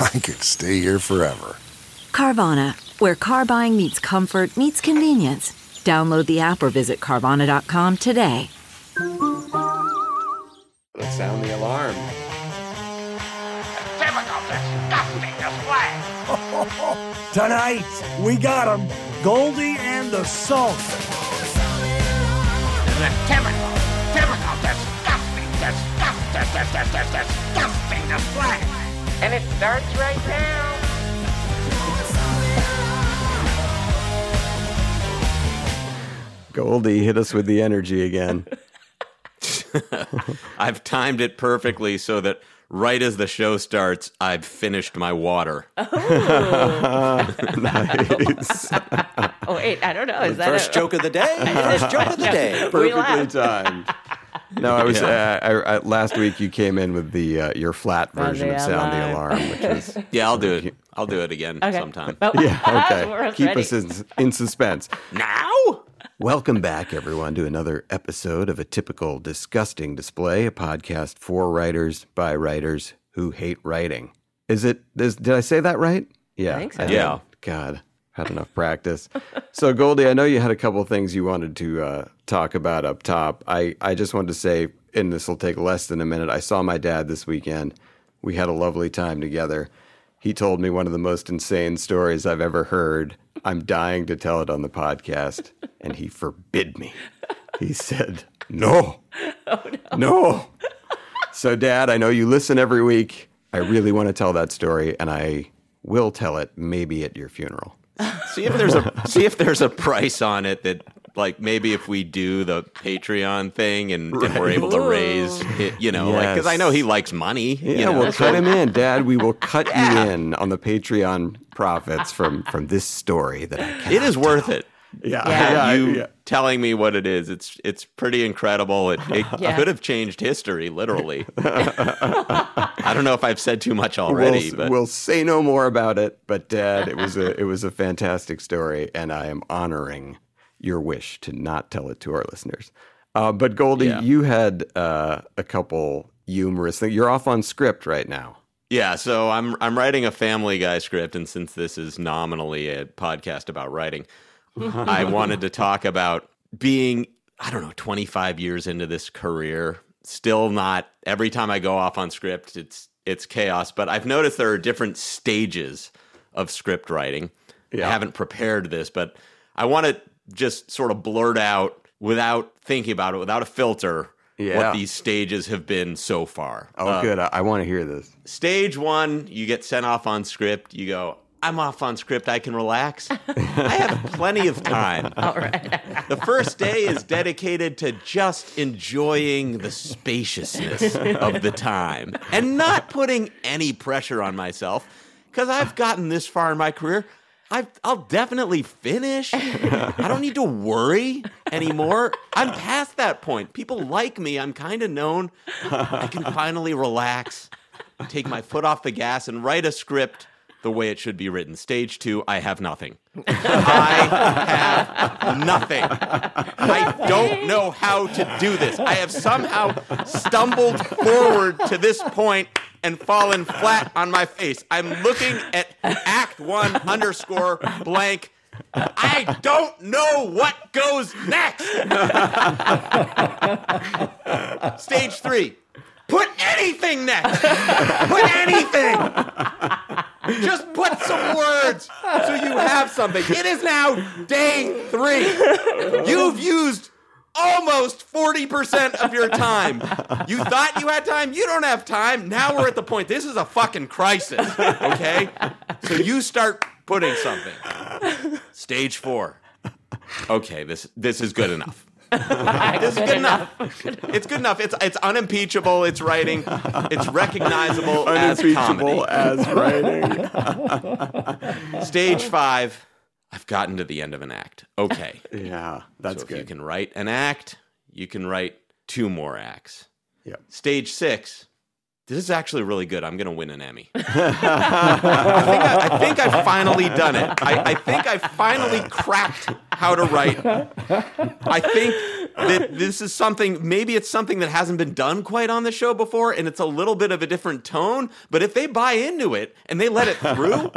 I could stay here forever. Carvana, where car buying meets comfort, meets convenience. Download the app or visit Carvana.com today. Let's sound the alarm. Typical disgusting display. Tonight, we got him. Goldie and the Sultan. The typical, typical disgusting, disgusting, disgusting, disgusting display. And it starts right now. Goldie hit us with the energy again. I've timed it perfectly so that right as the show starts, I've finished my water. Oh. nice. Oh wait, I don't know. Is that First a, joke of the day. First joke of the day. Perfectly timed. No, I was uh, I, I, last week. You came in with the uh, your flat version of sound the alarm. alarm, which is Yeah, I'll do it. I'll do it again Okay. sometime. Oh, yeah okay. Keep ready. us in, in suspense. Now? Welcome back, everyone, to another episode of a typical disgusting display, a podcast for writers by writers who hate writing. Is it? Is, did I say that right? Yeah, think so. did. Yeah. God, had enough practice. so, Goldie, I know you had a couple of things you wanted to uh, talk about up top. I I just wanted to say, and this will take less than a minute. I saw my dad this weekend. We had a lovely time together. He told me one of the most insane stories I've ever heard. I'm dying to tell it on the podcast, and he forbid me. He said, "No, no." So, Dad, I know you listen every week. I really want to tell that story, and I will tell it maybe at your funeral. See if there's a see if there's a price on it that like maybe if we do the Patreon thing and, and we're able to raise it, you know, like because I know he likes money. you Yeah, know, we'll so- cut him in, Dad. We will cut you in on the Patreon profits from from this story that I It is worth tell. it. Yeah, Yeah. you yeah. telling me what it is. It's it's pretty incredible. It, it Yeah. could have changed history, literally. I don't know if I've said too much already, we'll, but we'll say no more about it. But Dad, it was a it was a fantastic story, and I am honoring your wish to not tell it to our listeners. Uh, but Goldie, Yeah. you had uh, a couple humorous things. You're off on script right now. Yeah, so I'm I'm writing a Family Guy script, and since this is nominally a podcast about writing, I wanted to talk about being I don't know 25 years into this career, still not every time I go off on script, it's it's chaos. But I've noticed there are different stages of script writing. Yeah. I haven't prepared this, but I want to just sort of blurt out without thinking about it, without a filter, Yeah. what these stages have been so far. Oh, Uh, good. I, I want to hear this. Stage one, you get sent off on script. You go, I'm off on script. I can relax. I have plenty of time. All right. The first day is dedicated to just enjoying the spaciousness of the time and not putting any pressure on myself because I've gotten this far in my career. I, I'll definitely finish. I don't need to worry anymore. I'm past that point. People like me. I'm kind of known. I can finally relax, take my foot off the gas, and write a script the way it should be written. Stage two, I have nothing. I have nothing. I don't know how to do this. I have somehow stumbled forward to this point and fallen flat on my face. I'm looking at act one underscore blank. I don't know what goes next. Stage three. Put anything next. Put anything. Just put some words so you have something. It is now day three. You've used almost 40% of your time. You thought you had time? You don't have time. Now we're at the point. This is a fucking crisis. Okay? So you start putting something. Stage four. Okay, this this is good enough. This is good enough. It's good enough. It's it's unimpeachable. It's writing. It's recognizable as Unimpeachable comedy. as writing. Stage five. I've gotten to the end of an act. Okay. yeah, that's so if you can write an act, you can write two more acts. Yep. Stage six. This is actually really good. I'm going to win an Emmy. I, think I, I think I've finally done it. I, I think I finally cracked how to write. I think that this is something, maybe it's something that hasn't been done quite on the show before, and it's a little bit of a different tone. But if they buy into it and they let it through,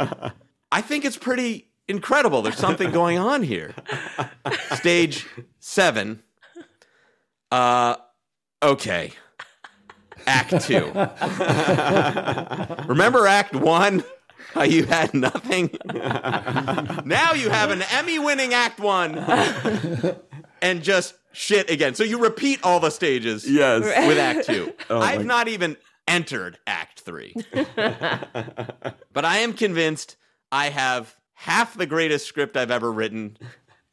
I think it's pretty incredible. There's something going on here. Stage seven. Uh, okay. Act two. Remember Act one? How you had nothing? now you have an Emmy winning Act one and just shit again. So you repeat all the stages Yes. with Act two. Oh I've not even entered Act three. but I am convinced I have half the greatest script I've ever written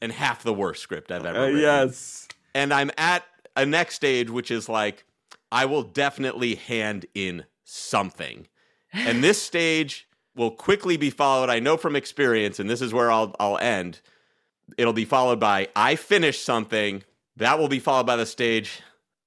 and half the worst script I've ever Uh, written. yes. And I'm at a next stage, which is like, I will definitely hand in something. And this stage will quickly be followed, I know from experience, and this is where I'll, I'll end. It'll be followed by, I finish something. That will be followed by the stage,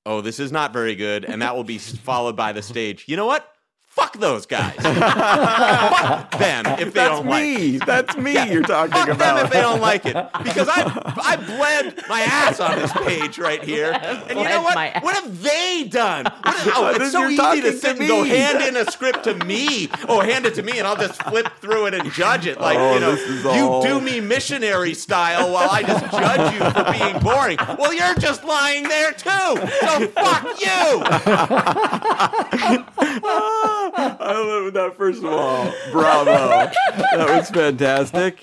oh, this is not very good. And that will be followed by the stage, you know what? Fuck those guys. Fuck them if they That's don't like it. me. That's me Yeah. you're talking about. Fuck about. them if they don't like it. Because I I bled my ass on this page right here. And you know what? What have they done? What have- oh, it's so easy to to sit and go hand in a script to me. Oh, hand it to me and I'll just flip through it and judge it. Like, Oh, you know, you all- do me missionary style while I just judge you for being boring. Well, you're just lying there too. So fuck you. I love that. First of all, bravo. that was fantastic.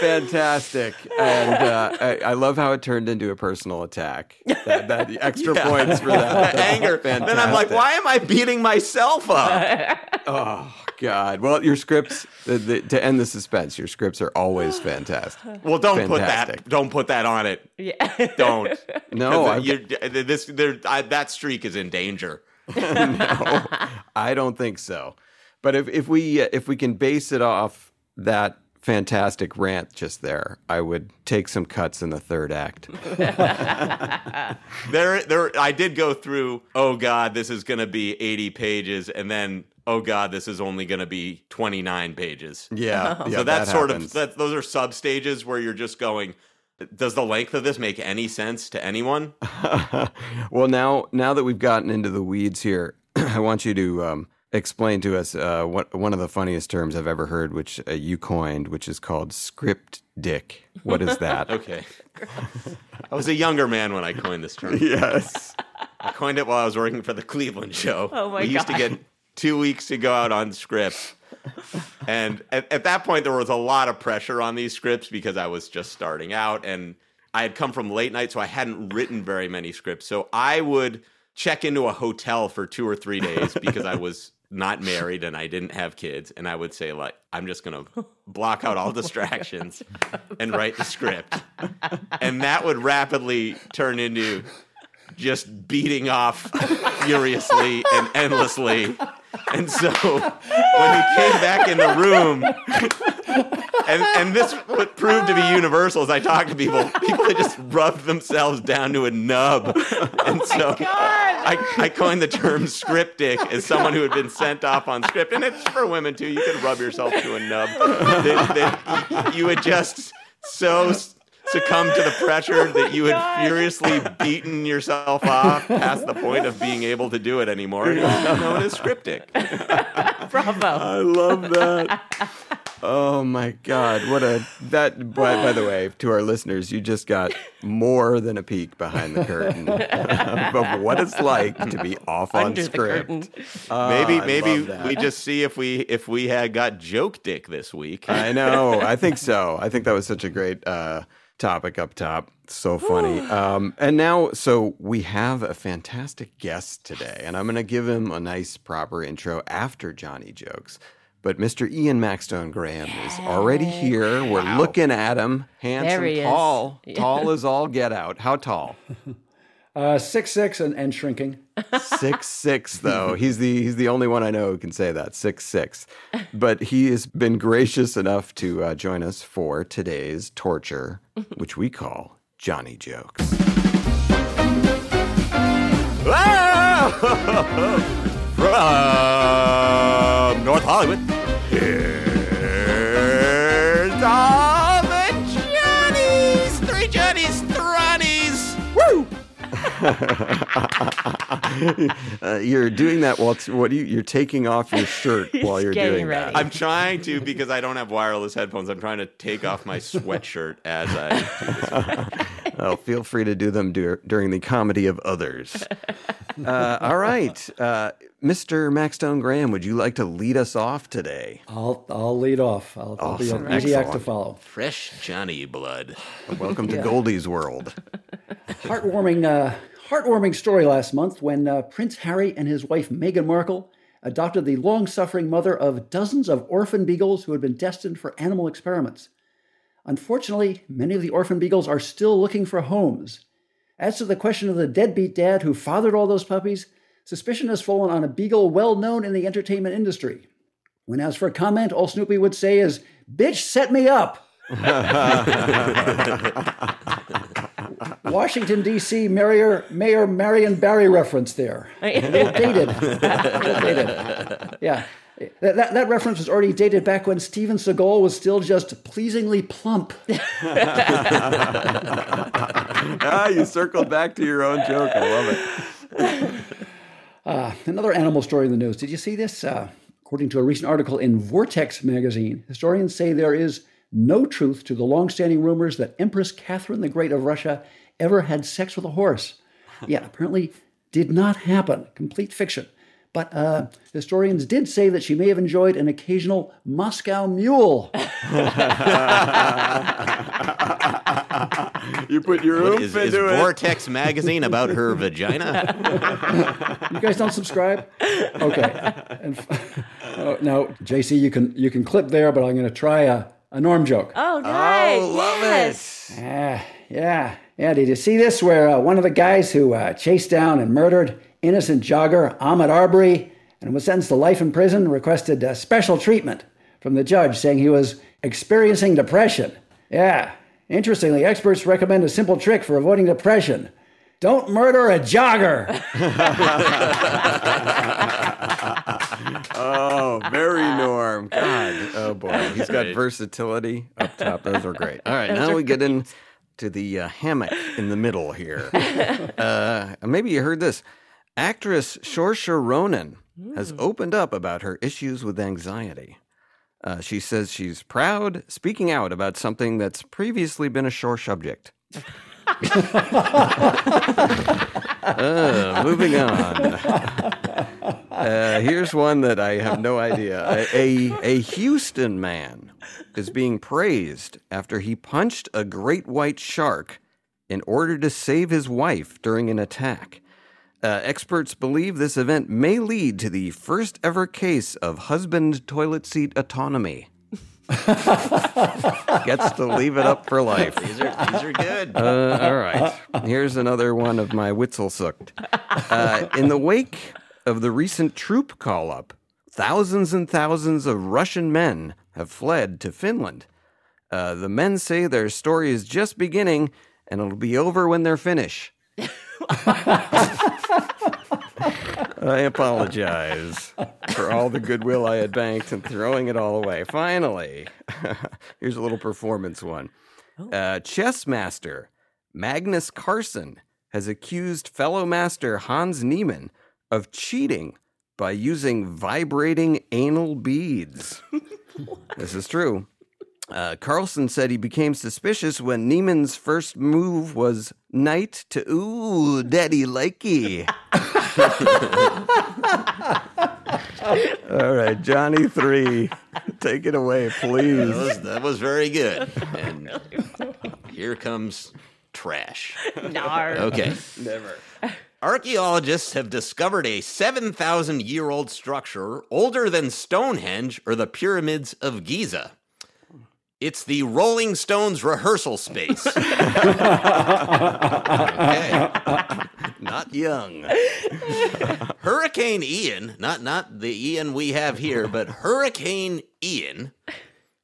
Fantastic. And uh, I, I love how it turned into a personal attack. That, that the extra Yeah. points for that. The That's anger. Then I'm like, why am I beating myself up? Oh, God. Well, your scripts, the, the, to end the suspense, your scripts are always fantastic. Well, don't put that. Don't put that on it. Yeah. Don't. No. You're, this I, that streak is in danger. no, I don't think so. But if, if we uh, if we can base it off that fantastic rant just there, I would take some cuts in the third act. There, there. I did go through. Oh God, this is going to be 80 pages, and then oh God, this is only going to be 29 pages. Yeah, yeah so that's that sort happens. of that. Those are sub stages where you're just going. Does the length of this make any sense to anyone? well, now now that we've gotten into the weeds here, I want you to um, explain to us uh, what one of the funniest terms I've ever heard, which uh, you coined, which is called script dick. What is that? Okay. I was a younger man when I coined this term. yes. I coined it while I was working for the Cleveland show. Oh my we used to get two weeks to go out on script. And at, at that point, there was a lot of pressure on these scripts because I was just starting out and I had come from late night, so I hadn't written very many scripts. So I would check into a hotel for two or three days because I was not married and I didn't have kids. And I would say, like, I'm just going to block out all distractions and write the script. And that would rapidly turn into just beating off furiously and endlessly. And so when he came back in the room, and, and this what proved to be universal as I talked to people, people that just rubbed themselves down to a nub. And oh so I, I coined the term script dick as someone who had been sent off on script. And it's for women too. You can rub yourself to a nub. That, that you would just so succumb to the pressure that you had furiously beaten yourself off past the point of being able to do it anymore. And it was known as script dick. Bravo. I love that. Oh my God! What a that. By, by the way, to our listeners, you just got more than a peek behind the curtain of what it's like to be off on Under script. curtain. Oh, maybe I maybe we just see if we if we had got joke dick this week. I know. I think so. I think that was such a great uh, topic up top. So funny. Um, and now, so we have a fantastic guest today, and I'm going to give him a nice, proper intro after Johnny jokes. But Mr. Ian Maxtone-Graham is already here. We're looking at him, handsome, There he is. tall, tall as all get out. How tall? Uh, six six and, and shrinking. Six six though. He's the he's the only one I know who can say that. Six six. But he has been gracious enough to uh, join us for today's torture, which we call Johnny jokes. From North Hollywood, here's Uh, you're doing that while t- what do you, you're taking off your shirt while you're doing ready. that. I'm trying to because I don't have wireless headphones. I'm trying to take off my sweatshirt as I. Oh, feel free to do them dur- during the comedy of others. Uh, all right, uh, Mr. Maxtone-Graham, would you like to lead us off today? I'll I'll lead off. I'll, I'll be Awesome. an easy act to follow. Fresh Johnny blood. Welcome to Goldie's world. Heartwarming, uh, heartwarming story last month when uh, Prince Harry and his wife Meghan Markle adopted the long-suffering mother of dozens of orphan beagles who had been destined for animal experiments. Unfortunately, many of the orphan beagles are still looking for homes. As to the question of the deadbeat dad who fathered all those puppies, suspicion has fallen on a beagle well known in the entertainment industry. When asked for a comment, all Snoopy would say is, Bitch, set me up! Washington, D.C. Mayor, Mayor Marion Barry reference there. A little dated. A little dated. Yeah. That, that, that reference was already dated back when Steven Seagal was still just pleasingly plump. ah, you circled back to your own joke. I love it. Another animal story in the news. Did you see this? Uh, according to a recent article in Vortex magazine, historians say there is no truth to the long-standing rumors that Empress Catherine the Great of Russia ever had sex with a horse. Yeah, apparently did not happen. Complete fiction. But uh, historians did say that she may have enjoyed an occasional Moscow mule. You put your What oomph is, is into it. Vortex magazine about her vagina? You guys don't subscribe? Okay. And f- oh, now, JC, you can you can clip there, but I'm going to try a, a Norm joke. Oh, nice. Oh, love yes. Ah, yeah. Yeah, did you see this where uh, one of the guys who uh, chased down and murdered innocent jogger Ahmaud Arbery and was sentenced to life in prison requested uh, special treatment from the judge, saying he was experiencing depression? Yeah. Interestingly, experts recommend a simple trick for avoiding depression. Don't murder a jogger. Oh, very Norm. God. Oh, boy. He's got versatility up top. Those are great. All right. Now we get into the uh, hammock in the middle here. Uh, maybe you heard this. Actress Saoirse Ronan has opened up about her issues with anxiety. Uh, she says she's proud speaking out about something that's previously been a sore subject. Uh, moving on. Uh, here's one that I have no idea. A, a, a Houston man is being praised after he punched a great white shark in order to save his wife during an attack. Uh, experts believe this event may lead to the first ever case of husband toilet seat autonomy. Gets to leave it up for life. These are these are good. Uh, all right. Here's another one of my Witzel sucked. Uh, in the wake of the recent troop call up, thousands and thousands of Russian men have fled to Finland. Uh, the men say their story is just beginning and it'll be over when they're finished. I apologize for all the goodwill I had banked and throwing it all away. Finally, here's a little performance one. Uh, chess master Magnus Carlsen has accused fellow master Hans Niemann of cheating by using vibrating anal beads. This is true. Uh, Carlsen said he became suspicious when Niemann's first move was knight to ooh, daddy likey. All right, Johnny three, take it away, That please. was, that was very good. And here comes trash. Nar. Okay. Never. Archaeologists have discovered a 7,000 year old structure older than Stonehenge or the pyramids of Giza. It's the Rolling Stones rehearsal space. okay. Not young. Hurricane Ian, not not the Ian we have here, but Hurricane Ian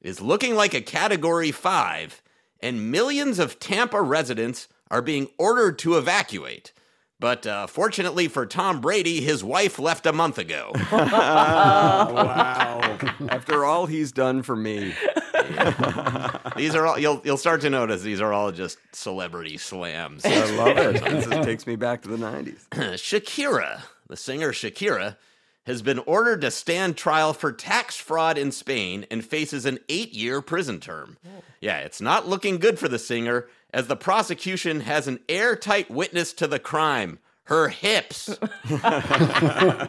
is looking like a category 5 and millions of Tampa residents are being ordered to evacuate. But uh, fortunately for Tom Brady, his wife left a month ago. Wow. After all he's done for me. These are all you'll you'll start to notice these are all just celebrity slams. I love it. This is- takes me back to the 90s. Shakira, the singer Shakira, has been ordered to stand trial for tax fraud in Spain and faces an eight year prison term. Yeah, it's not looking good for the singer, as the prosecution has an airtight witness to the crime her hips. I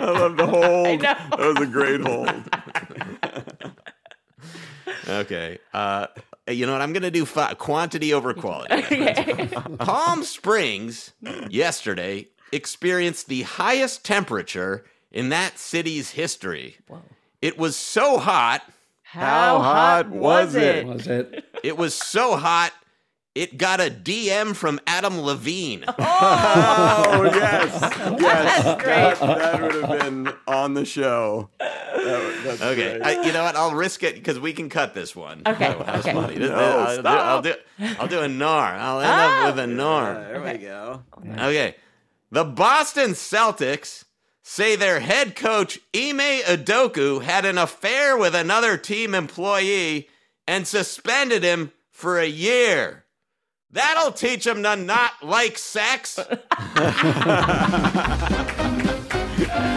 love the hold. That was a great hold. Okay. Uh, you know what? I'm going to do fi- quantity over quality. Palm Springs yesterday experienced the highest temperature in that city's history. It was so hot. How, hot was it? Was it? It was so hot. It got a DM from Adam Levine. Oh, yes. Yes. That's great. That would have been on the show. That- that's Okay. I, you know what? I'll risk it because we can cut this one. Okay, Oh, okay. money. No, I'll, do, stop. I'll do. I'll do a nar. I'll end Ah. up with a nar. There we go. Okay. The Boston Celtics say their head coach, Ime Udoka, had an affair with another team employee and suspended him for a year. That'll teach him to not like sex.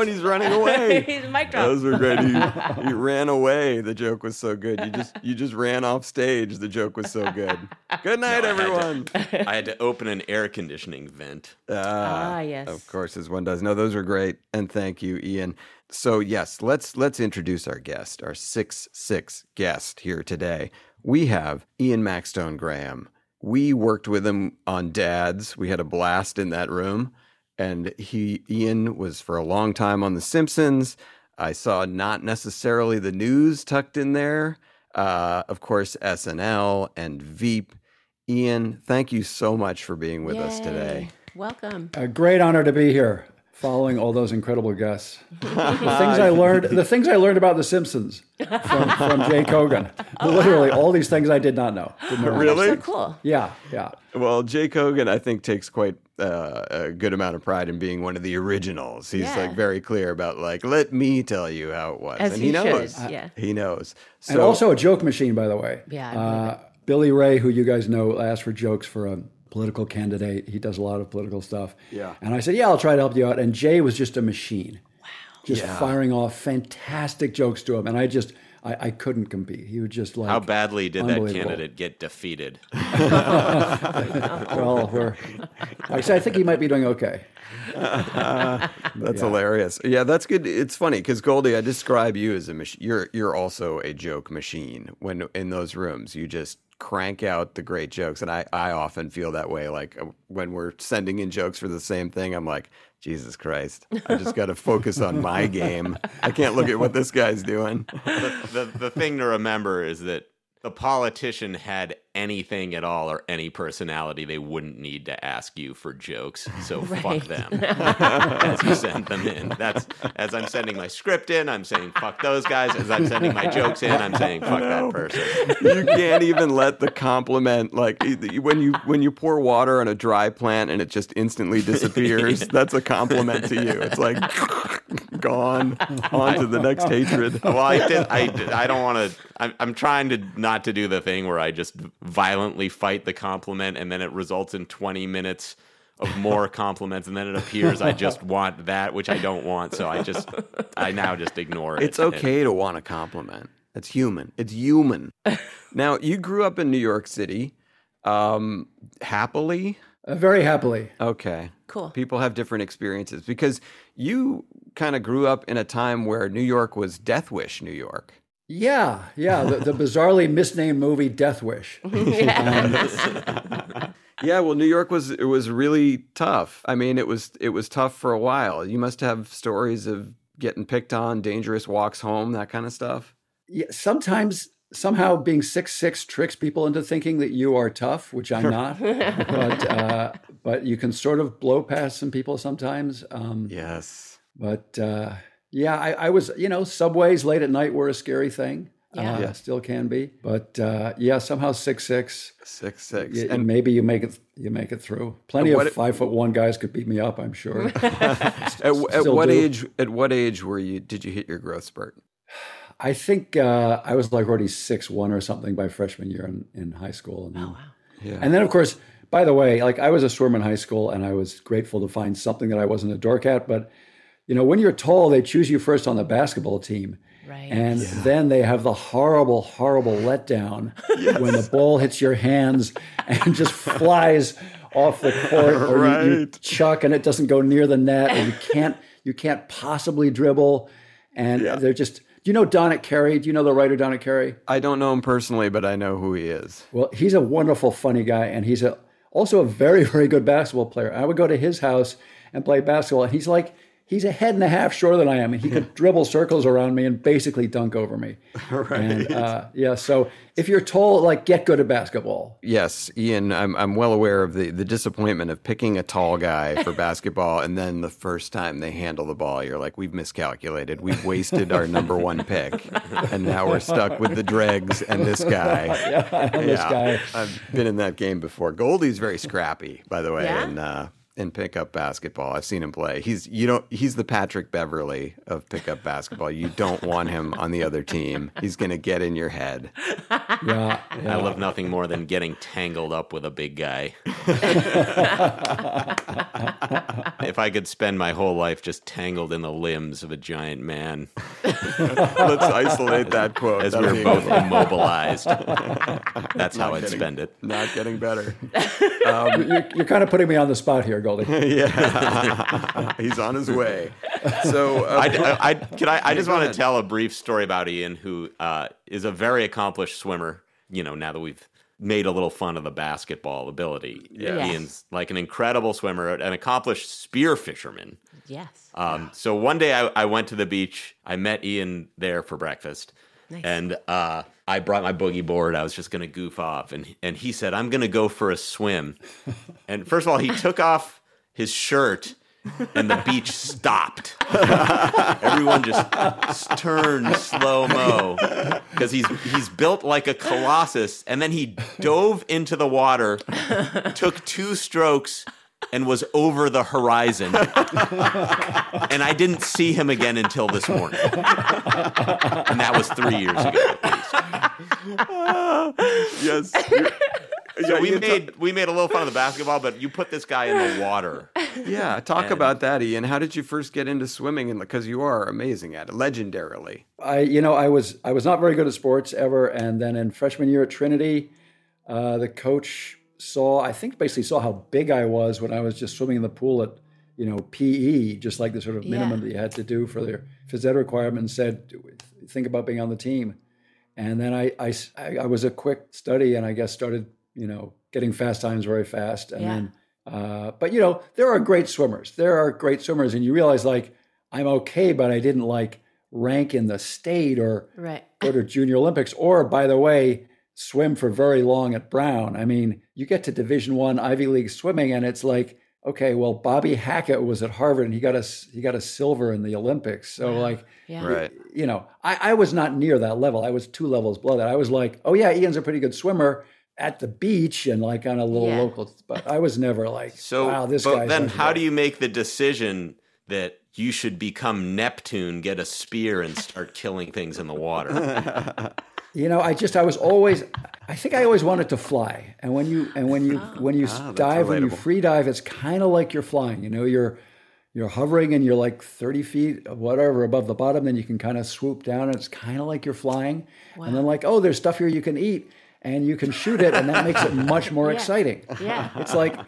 And he's running away. He's mic drop. Those were great. He, he ran away. The joke was so good. You just you just ran off stage. The joke was so good. Good night, No, I had to- everyone. I had to open an air conditioning vent. Ah, Ah, yes. Of course, as one does. No, those were great, and thank you, Ian. So yes, let's let's introduce our guest, our six six guest here today. We have Ian Maxtone-Graham. We worked with him on Dads. We had a blast in that room, and he Ian was for a long time on The Simpsons. I saw not necessarily the news tucked in there. Uh, of course, SNL and Veep. Ian, thank you so much for being with us today. Welcome. A great honor to be here, following all those incredible guests. the things I learned, the things I learned about The Simpsons from, from Jay Kogen. Literally, all these things I did not know. Didn't know. Really? So cool. Yeah, yeah. Well, Jay Kogen, I think, takes quite uh, a good amount of pride in being one of the originals. He's Yeah. like very clear about like, let me tell you how it was, As and he he, knows. should, yeah. He knows. So, And also a joke machine, by the way. Yeah, Uh, Billy Ray, who you guys know, asked for jokes for a political candidate. He does a lot of political stuff. Yeah. And I said, yeah, I'll try to help you out. And Jay was just a machine. Wow. Just Yeah. firing off fantastic jokes to him. And I just, I, I couldn't compete. He would just like. How badly did that candidate get defeated? Well, we're, I say I think he might be doing okay. that's hilarious. Yeah, that's good. It's funny because Goldie, I describe you as a machine. You're you're also a joke machine. When in those rooms, you just crank out the great jokes, and I I often feel that way. Like uh, when we're sending in jokes for the same thing, I'm like. Jesus Christ. I just got to focus on my game. I can't look at what this guy's doing. the, the, the thing to remember is that the politician had anything at all or any personality, they wouldn't need to ask you for jokes. So fuck them as you send them in. That's as I'm sending my script in, I'm saying fuck those guys. As I'm sending my jokes in, I'm saying fuck that person. you can't even let the compliment like when you when you pour water on a dry plant and it just instantly disappears that's a compliment to you it's like gone on to the next hatred Well, I did. I did, I don't want to. I'm, I'm trying to not to do the thing where I just violently fight the compliment and then it results in 20 minutes of more compliments, and then it appears I just want that, which I don't want. So I just, I now just ignore it. It's okay to want a compliment. It's human. It's human. now, you grew up in New York City, um, happily. Uh, very happily. Okay. Cool. People have different experiences because you kind of grew up in a time where New York was Death Wish, New York. Yeah, yeah. The, the bizarrely misnamed movie Death Wish. Yeah, well, New York was it was really tough. I mean, it was it was tough for a while. You must have stories of getting picked on, dangerous walks home, that kind of stuff. Yeah, sometimes somehow being six six tricks people into thinking that you are tough, which I'm not. but uh, but you can sort of blow past some people sometimes. Um, Yes. But uh, yeah, I, I was you know subways late at night were a scary thing. Yeah. Uh, Yeah. Still can be, but uh, yeah, somehow six six, Six six. y- and maybe you make it. You make it through. Plenty what of it- five foot one guys could beat me up. I'm sure. at, at what do. age at what age were you did you hit your growth spurt? I think uh, I was like already six one or something by freshman year in, in high school. And then, Yeah. and then of course, by the way, like I was a swimmer in high school, and I was grateful to find something that I wasn't a dork at. But you know, when you're tall, they choose you first on the basketball team. Right. And then they have the horrible, horrible letdown when the ball hits your hands and just flies off the court, or you, you chuck and it doesn't go near the net, or you can't you can't possibly dribble, and they're just. Do you know Donick Cary? Do you know the writer Donick Cary? I don't know him personally, but I know who he is. Well, he's a wonderful, funny guy, and he's a, also a very, very good basketball player. I would go to his house and play basketball, and he's like, he's a head and a half shorter than I am, and he could dribble circles around me and basically dunk over me. right. And uh, yeah, so if you're tall, like get good at basketball. Yes, Ian, I'm I'm well aware of the, the disappointment of picking a tall guy for basketball and then the first time they handle the ball, you're like, We've miscalculated. We've wasted our number one pick. And now we're stuck with the dregs and this guy. And this guy, I've been in that game before. Goldie's very scrappy, by the way, Yeah? in uh in pickup basketball. I've seen him play. He's you don't he's the Patrick Beverley of pickup basketball. You don't want him on the other team. He's gonna get in your head. yeah, I love nothing more than getting tangled up with a big guy. if I could spend my whole life just tangled in the limbs of a giant man Let's isolate that quote. as That'll we're both immobilized, that's how I'd getting- spend it. Not getting better. you're, you're kind of putting me on the spot here, Goldie. yeah, he's on his way. So uh, I, I, I- can I, I just want ahead. to tell a brief story about Ian, who uh, is a very accomplished swimmer. You know, now that we've made a little fun of the basketball ability, Yes. Ian's like an incredible swimmer, an accomplished spear fisherman. yes. Um, so one day I, I went to the beach. I met Ian there for breakfast, and uh, I brought my boogie board. I was just going to goof off, and and he said, "I'm going to go for a swim." and first of all, he took off his shirt, and the beach stopped. Everyone just turned slow mo because he's he's built like a colossus, and then he dove into the water, took two strokes. And was over the horizon and I didn't see him again until this morning. and that was three years ago. yes, So we made we made a little fun of the basketball, but you put this guy in the water. yeah. Talk about that, Ian. How did you first get into swimming? And because you are amazing at it, legendarily. I, you know, I was I was not very good at sports ever, and then in freshman year at Trinity, uh, the coach saw, I think, basically saw how big I was when I was just swimming in the pool at, you know, PE, just like the sort of minimum Yeah. that you had to do for their phys ed requirement, and said, think about being on the team. And then I, I, I I was a quick study, and I guess started, you know, getting fast times very fast, and Yeah. then. Uh, but you know, there are great swimmers. There are great swimmers, and you realize like I'm okay, but I didn't like rank in the state or Right. go to Junior Olympics, or by the way, swim for very long at Brown. I mean, you get to Division One Ivy League swimming, and it's like, okay, well, Bobby Hackett was at Harvard, and he got a he got a silver in the Olympics. So like, Yeah. Right. you know, I, I was not near that level. I was two levels below that. I was like, oh yeah, Ian's a pretty good swimmer at the beach and like on a little Yeah. local, but I was never like, So wow, this but guy's then legendary. how do you make the decision that you should become Neptune, get a spear, and start killing things in the water? You know, I just I was always I think I always wanted to fly. And when you and when you oh. when you ah, that's dive when you free dive, it's kind of like you're flying. You know, you're you're hovering and you're like 30 feet whatever above the bottom, then you can kind of swoop down and it's kind of like you're flying. And then like, oh, there's stuff here you can eat and you can shoot it and that makes it much more exciting. Yeah. It's like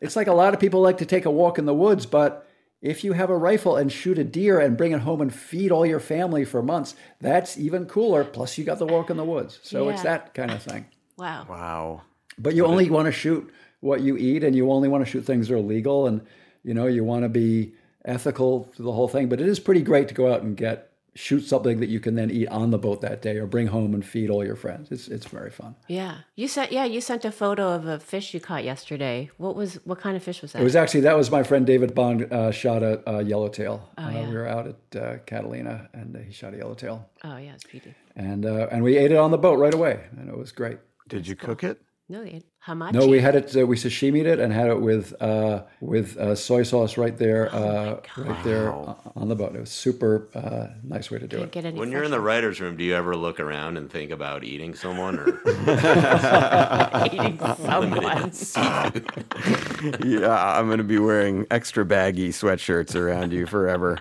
it's like a lot of people like to take a walk in the woods, but if you have a rifle and shoot a deer and bring it home and feed all your family for months, that's even cooler. Plus, you got the walk in the woods. So it's that kind of thing. Wow. Wow. But you only want to shoot what you eat, and you only want to shoot things that are legal, and you know you want to be ethical to the whole thing. But it is pretty great to go out and get shoot something that you can then eat on the boat that day, or bring home and feed all your friends. It's it's very fun. Yeah. You sent yeah, you sent a photo of a fish you caught yesterday. What was what kind of fish was that? It was actually that was my friend David Bond uh, shot a, a yellowtail. Oh, uh, yeah. we were out at uh, Catalina, and he shot a yellowtail, oh yeah, it's beauty. and uh, and we ate it on the boat right away, and it was great. Did you cook it? No, they hamachi. No, we had it. Uh, we sashimied it and had it with uh, with uh, soy sauce right there, Oh uh, right there on the boat. It was super uh, nice way to do Can't it. get any When you're in the writer's room, do you ever look around and think about eating someone or eating someone. yeah, I'm going to be wearing extra baggy sweatshirts around you forever.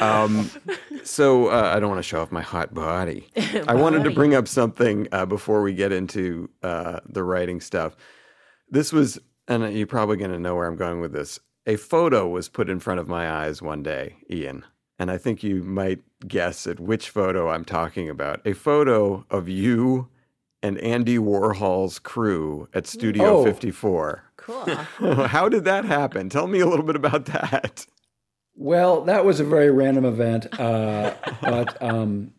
Um, so uh, I don't want to show off my hot body. I wanted to bring up something uh, before we get into uh, the writing stuff. This was, and you're probably going to know where I'm going with this. A photo was put in front of my eyes one day, Ian, and I think you might guess at which photo I'm talking about. A photo of you and Andy Warhol's crew at Studio Oh. 54. Cool. How did that happen? Tell me a little bit about that. Well, that was a very random event, uh, but um,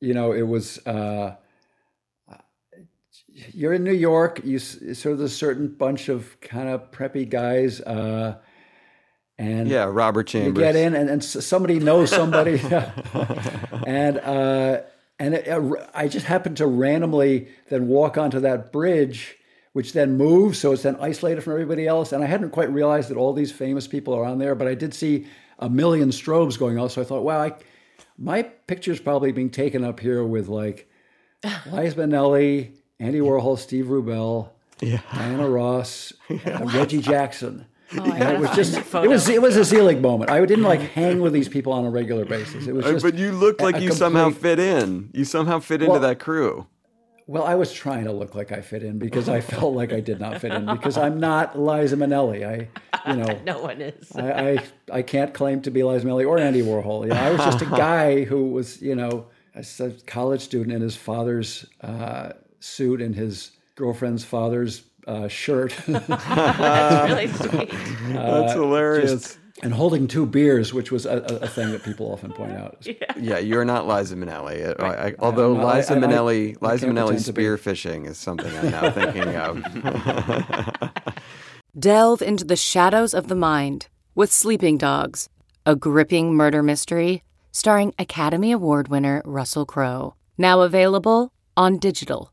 you know, it was. Uh, you're in New York. You sort of a certain bunch of kind of preppy guys, uh, and Yeah, Robert Chambers. you Chambers. get in and, and somebody knows somebody and uh, and it, uh, i just happened to randomly then walk onto that bridge which then moves so it's then isolated from everybody else and i hadn't quite realized that all these famous people are on there but i did see a million strobes going off so i thought wow I, my picture's probably being taken up here with like Liza Minnelli, Andy Warhol, Steve Rubell, Diana Ross, uh, Reggie Jackson. Oh, And it was just it was it was a Zelig moment. I didn't like hang with these people on a regular basis. It was Uh, just but you looked like a you somehow fit in. You somehow fit into Well- that crew. Well, I was trying to look like I fit in because I felt like I did not fit in because I'm not Liza Minnelli. I, you know, no one is. I, I I can't claim to be Liza Minnelli or Andy Warhol. You know, I was just a guy who was, you know, a college student in his father's uh, suit and his girlfriend's father's uh, shirt. That's really sweet. That's hilarious. and holding two beers, which was a, a, a thing that people often point out. yeah, you're not Liza Minnelli. I, I, although No, Liza I- I- Minnelli, I Liza can't Minnelli pretend to be. spearfishing is something I'm now thinking of. Delve into the shadows of the mind with Sleeping Dogs, a gripping murder mystery starring Academy Award winner Russell Crowe. Now available on digital.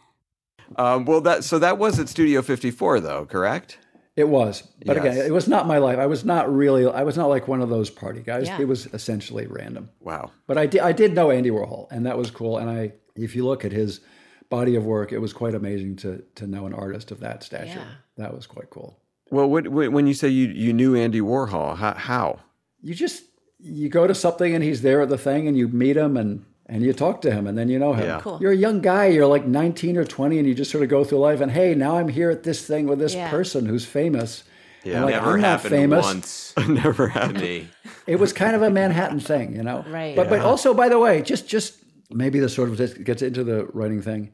Um, well, that so that was at Studio 54, though, correct? It was, but Yes. again, it was not my life. I was not really. I was not like one of those party guys. Yeah. It was essentially random. Wow. But I did. I did know Andy Warhol, and that was cool. And I, if you look at his body of work, it was quite amazing to to know an artist of that stature. Yeah. That was quite cool. Well, what, what, when you say you, you knew Andy Warhol, how? how? You just you go to something, and he's there at the thing, and you meet him, and and you talk to him, and then you know him. Yeah. Cool. You're a young guy. You're like 19 or 20, and you just sort of go through life, and hey, now I'm here at this thing with this Yeah. person who's famous. Yeah. And, like, Never I'm not happened famous. once Never to happened. me. It was kind of a Manhattan thing, you know. Right. But but also, by the way, just just maybe this sort of gets into the writing thing.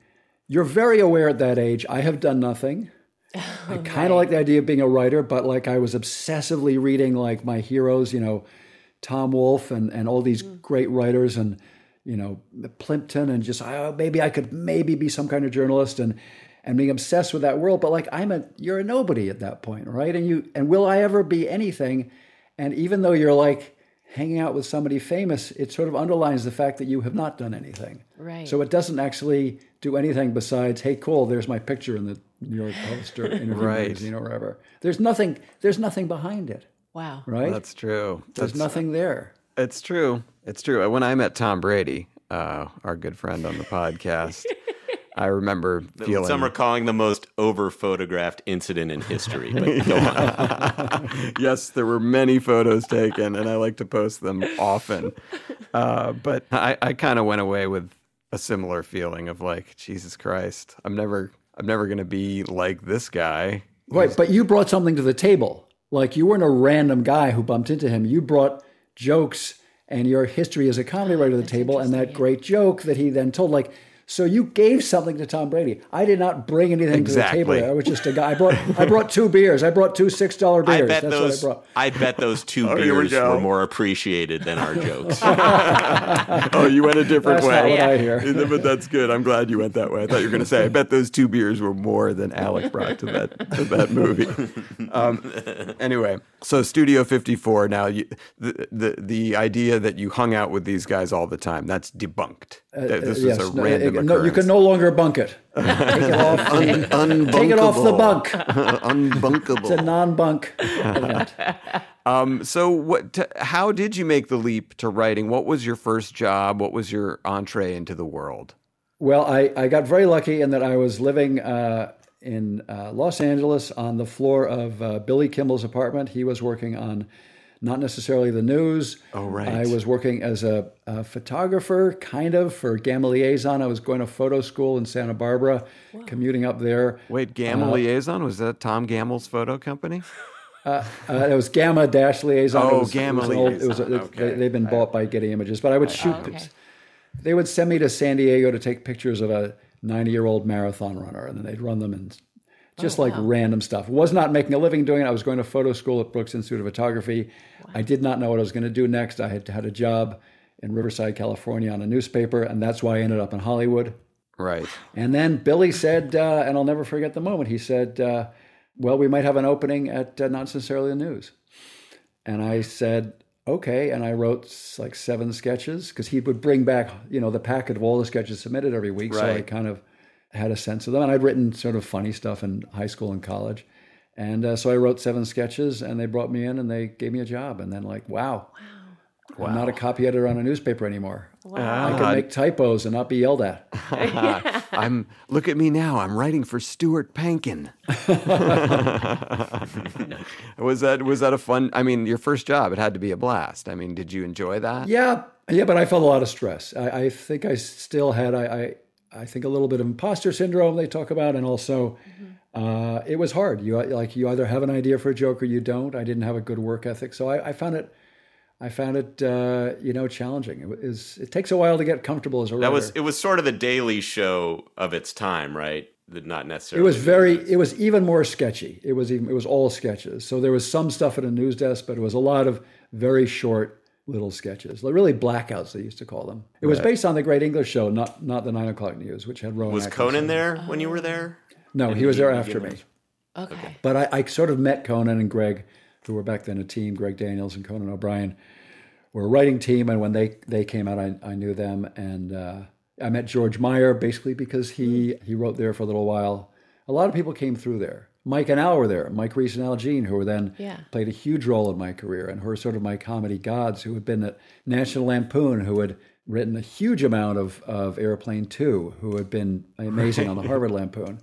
You're very aware at that age. I have done nothing. I kind of like the idea of being a writer, but like I was obsessively reading like my heroes, you know, Tom Wolfe and and all these mm. great writers and you know Plimpton and just oh, maybe I could maybe be some kind of journalist and and being obsessed with that world. But like I'm a you're a nobody at that point, right? And you and will I ever be anything? And even though you're like hanging out with somebody famous, it sort of underlines the fact that you have not done anything. Right. So it doesn't actually do anything besides, hey, cool, there's my picture in the New York Post or Interview Right. magazine or wherever. There's nothing. There's nothing behind it, Wow. right? That's true. there's That's- nothing there. It's true. It's true. When I met Tom Brady, uh, our good friend on the podcast, I remember feeling Some are calling the most over photographed incident in history. But go on. yes, there were many photos taken, and I like to post them often. Uh, but I, I kind of went away with a similar feeling of like, Jesus Christ, I'm never, I'm never going to be like this guy. Right, but you brought something to the table. Like you weren't a random guy who bumped into him. You brought jokes and your history as a comedy writer to the table, and that great joke that he then told. Like, so you gave something to Tom Brady. I did not bring anything Exactly. to the table. I was just a guy. I brought, I brought two beers. I brought two six dollar beers. I beers. bet That's those. what I brought. I bet those two Oh, here we beers were more appreciated than our jokes. oh, you went a different That's way. not what I hear. but that's good. I'm glad you went that way. I thought you were going to say, I bet those two beers were more than Alec brought to that to that movie. Um, anyway, so Studio 54. Now, you, the, the the idea that you hung out with these guys all the time that's debunked. That this Uh, Yes, was a no, random uh, no, you can no longer bunk it. Take it off. Take it off the bunk. Unbunkable. It's a non-bunk event. Um, so what? T- how did you make the leap to writing? What was your first job? What was your entree into the world? Well, I, I got very lucky in that I was living uh, in uh, Los Angeles on the floor of uh, Billy Kimball's apartment. He was working on not necessarily the news. Oh, right. I was working as a, a photographer, kind of, for Gamma Liaison. I was going to photo school in Santa Barbara, commuting up there. Wait, Gamma Liaison was that Tom Gammel's photo company? Uh, it was Gamma Dash Liaison. Oh, it was, Gamma it was an old- it was Liaison. it- Okay. They've been bought by Getty Images, but I would shoot. They would send me to San Diego to take pictures of a 90 year old marathon runner, and then they'd run them and just like random stuff. Was not making a living doing it. I was going to photo school at Brooks Institute of Photography. I did not know what I was going to do next. I had had a job in Riverside, California, on a newspaper, and that's why I ended up in Hollywood. Right. And then Billy said, uh, and I'll never forget the moment. He said, uh, "Well, we might have an opening at uh, Not Necessarily the News." And I said, "Okay." And I wrote like seven sketches because he would bring back, you know, the packet of all the sketches submitted every week. So I kind of had a sense of them. And I'd written sort of funny stuff in high school and college. And uh, so I wrote seven sketches, and they brought me in, and they gave me a job. And then, like, wow, I'm not a copy editor on a newspaper anymore. I can make typos and not be yelled at. I'm look at me now. I'm writing for Stuart Pankin. was that was that a fun? I mean, your first job. It had to be a blast. I mean, did you enjoy that? Yeah, yeah, but I felt a lot of stress. I, I think I still had, I, I, I think a little bit of imposter syndrome they talk about, and also uh, it was hard. You like you either have an idea for a joke or you don't. I didn't have a good work ethic, so I, I found it, I found it, uh, you know, challenging. It is. It takes a while to get comfortable as a writer. That was it. Was sort of the Daily Show of its time, right? The, not It necessarily. was very. It was even more sketchy. It was even. It was all sketches. So there was some stuff at a news desk, but it was a lot of very short little sketches, really blackouts they used to call them. It was based on the Great English Show, not not the nine o'clock news, which had Rowan. Was Atkinson. Conan there when you were there? No, And he was there after gave me. Okay. But I, I sort of met Conan and Greg, who were back then a team. Greg Daniels and Conan O'Brien were a writing team, and when they they came out, I, I knew them, and uh, I met George Meyer basically because he he wrote there for a little while. A lot of people came through there. Mike and Al were there. Mike Reiss and Al Jean, who were then Yeah. played a huge role in my career, and who are sort of my comedy gods, who had been at National Lampoon, who had written a huge amount of of Airplane Two, who had been amazing on the Harvard Lampoon.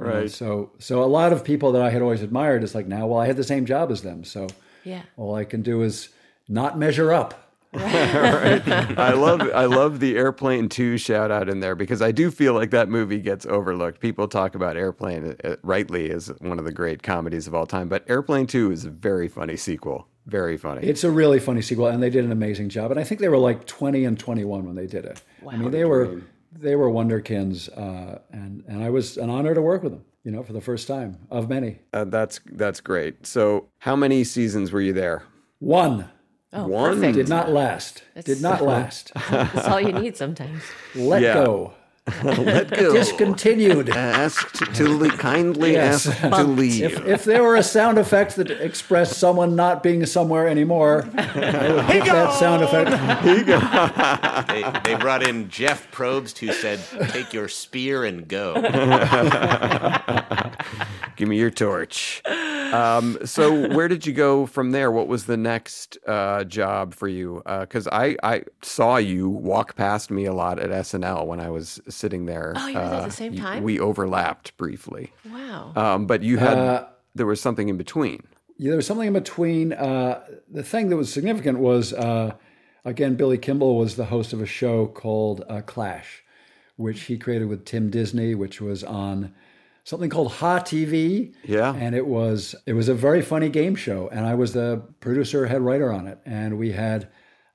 You know, uh, Right. so so a lot of people that I had always admired is like now, well, I had the same job as them, so Yeah. all I can do is not measure up. Right. I love I love the Airplane 2 shout out in there because I do feel like that movie gets overlooked. People talk about Airplane uh, rightly as one of the great comedies of all time, but Airplane 2 is a very funny sequel. Very funny. It's a really funny sequel, and they did an amazing job. And I think they were like 20 and 21 when they did it. Wow. I mean, they were they were wonderkins, uh, and and I was an honor to work with them. You know, for the first time of many. Uh, that's that's great. So, how many seasons were you there? One. Oh, One perfect. Did not last. Did not last. That's all you need sometimes. Let Yeah. go. Let go. Discontinued. Asked to le- kindly Yes. asked to leave. If, if there were a sound effect that expressed someone not being somewhere anymore, I would hit that sound effect. they, they brought in Jeff Probst, who said, "Take your spear and go." Give me your torch. Um, so, where did you go from there? What was the next uh, job for you? Because I, I saw you walk past me a lot at SNL when I was sitting there. Oh, you were there at the Uh, same time? We overlapped briefly. Wow. Um, but you had, Uh, there was something in between. Yeah, there was something in between. Uh, the thing that was significant was, uh, again, Billy Kimball was the host of a show called uh, Clash, which he created with Tim Disney, which was on something called Ha TV. Yeah. and it was it was a very funny game show, and I was the producer, head writer on it, and we had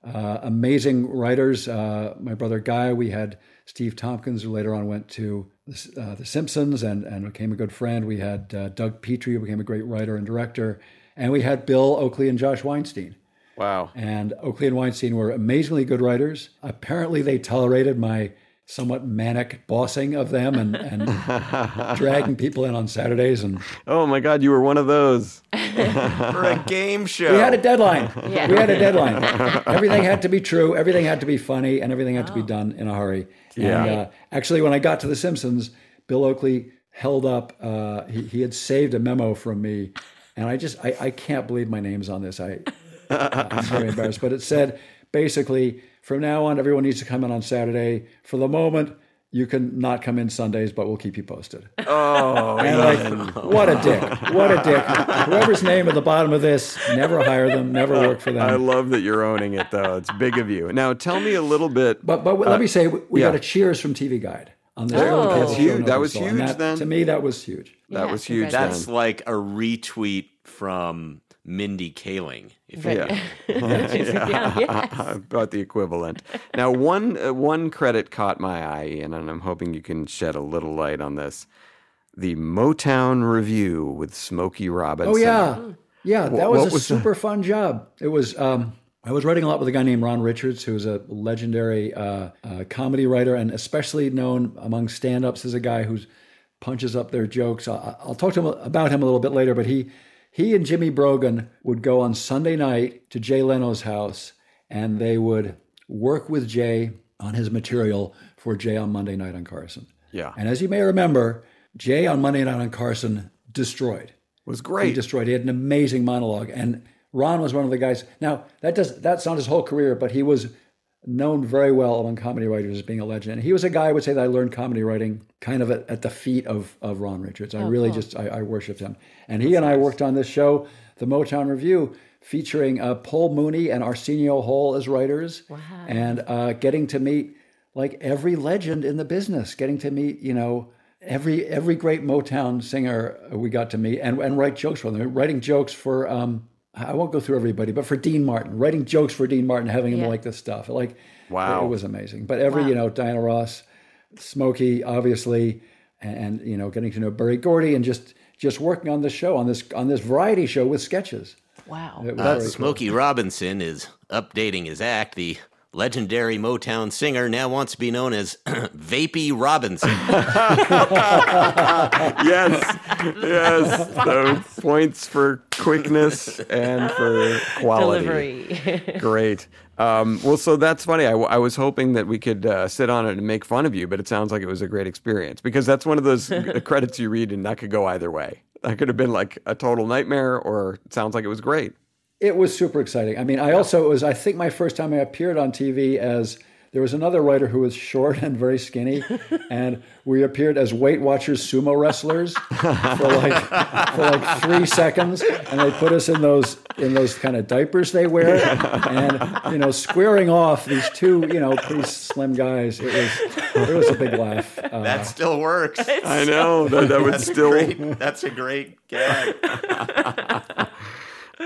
uh, amazing writers. Uh, my brother Guy, we had Steve Tompkins, who later on went to uh, The Simpsons and, and became a good friend. We had uh, Doug Petrie, who became a great writer and director. And we had Bill Oakley and Josh Weinstein. Wow. And Oakley and Weinstein were amazingly good writers. Apparently, they tolerated my somewhat manic bossing of them and, and dragging people in on Saturdays. And Oh my God, you were one of those. For a game show. we had a deadline. Yeah. We had a deadline. everything had to be true. Everything had to be funny, and everything had to be done in a hurry. Yeah. And uh, actually, when I got to The Simpsons, Bill Oakley held up. Uh, he, he had saved a memo from me, and I just I, I can't believe my name's on this. I I'm very embarrassed, but it said basically from now on, everyone needs to come in on Saturday. For the moment. You can not come in Sundays, but we'll keep you posted. Oh, And like, what a dick! What a dick! Whoever's name at the bottom of this, never hire them, never work for them. I love that you're owning it, though. It's big of you. Now, tell me a little bit. But but let uh, me say, we we yeah. got a cheers from TV Guide on this. Oh. That's huge. no That was huge that- then? To me, that was huge. that was huge. congratulations. Then. That's like a retweet from Mindy Kaling. If you- Yeah. yeah, yes. about the equivalent. Now, one uh, one credit caught my eye, Ian, and I'm hoping you can shed a little light on this. The Motown Revue with Smokey Robinson. Oh yeah, yeah. That Wh- was a was super fun job. It was. Um, I was writing a lot with a guy named Ron Richards, who's a legendary uh, uh, comedy writer, and especially known among stand-ups as a guy who punches up their jokes. I- I'll talk to him about him a little bit later, but he he and Jimmy Brogan would go on Sunday night to Jay Leno's house, and they would work with Jay on his material for Jay on Monday night on Carson. Yeah. And as you may remember, Jay on Monday night on Carson destroyed. It was great. He destroyed. He had an amazing monologue, and Ron was one of the guys. Now that does that's not his whole career, but he was known very well among comedy writers as being a legend. And he was a guy I would say that I learned comedy writing kind of at, at the feet of of Ron Richards. I really just I, I worshipped him, and he and I worked on this show, the Motown Revue. Featuring uh, Paul Mooney and Arsenio Hall as writers, Wow. and uh, getting to meet like every legend in the business, getting to meet you know every every great Motown singer we got to meet and, and write jokes for them. Writing jokes for um, I won't go through everybody, but for Dean Martin, writing jokes for Dean Martin, having him Yeah. like this stuff, like Wow. it, it was amazing. But every you know Diana Ross, Smokey, obviously, and, you know getting to know Berry Gordy and just just working on this show on this on this variety show with sketches. Wow. It was Uh, very cool. Smokey Robinson is updating his act. The legendary Motown singer now wants to be known as Vapey Robinson. yes, yes. So points for quickness and for quality. Delivery. Great. Um, well, so that's funny. I was hoping that we could uh, sit on it and make fun of you, but it sounds like it was a great experience because that's one of those credits you read and that could go either way. That could have been like a total nightmare, or it sounds like it was great. It was super exciting. I mean, I also it was I think my first time I appeared on TV as there was another writer who was short and very skinny, and we appeared as Weight Watchers sumo wrestlers for like for like three seconds, and they put us in those in those kind of diapers they wear, and you know, squaring off these two you know pretty slim guys. It was it was a big laugh. Uh, that still works. I know that, that would still. great. That's a great gag.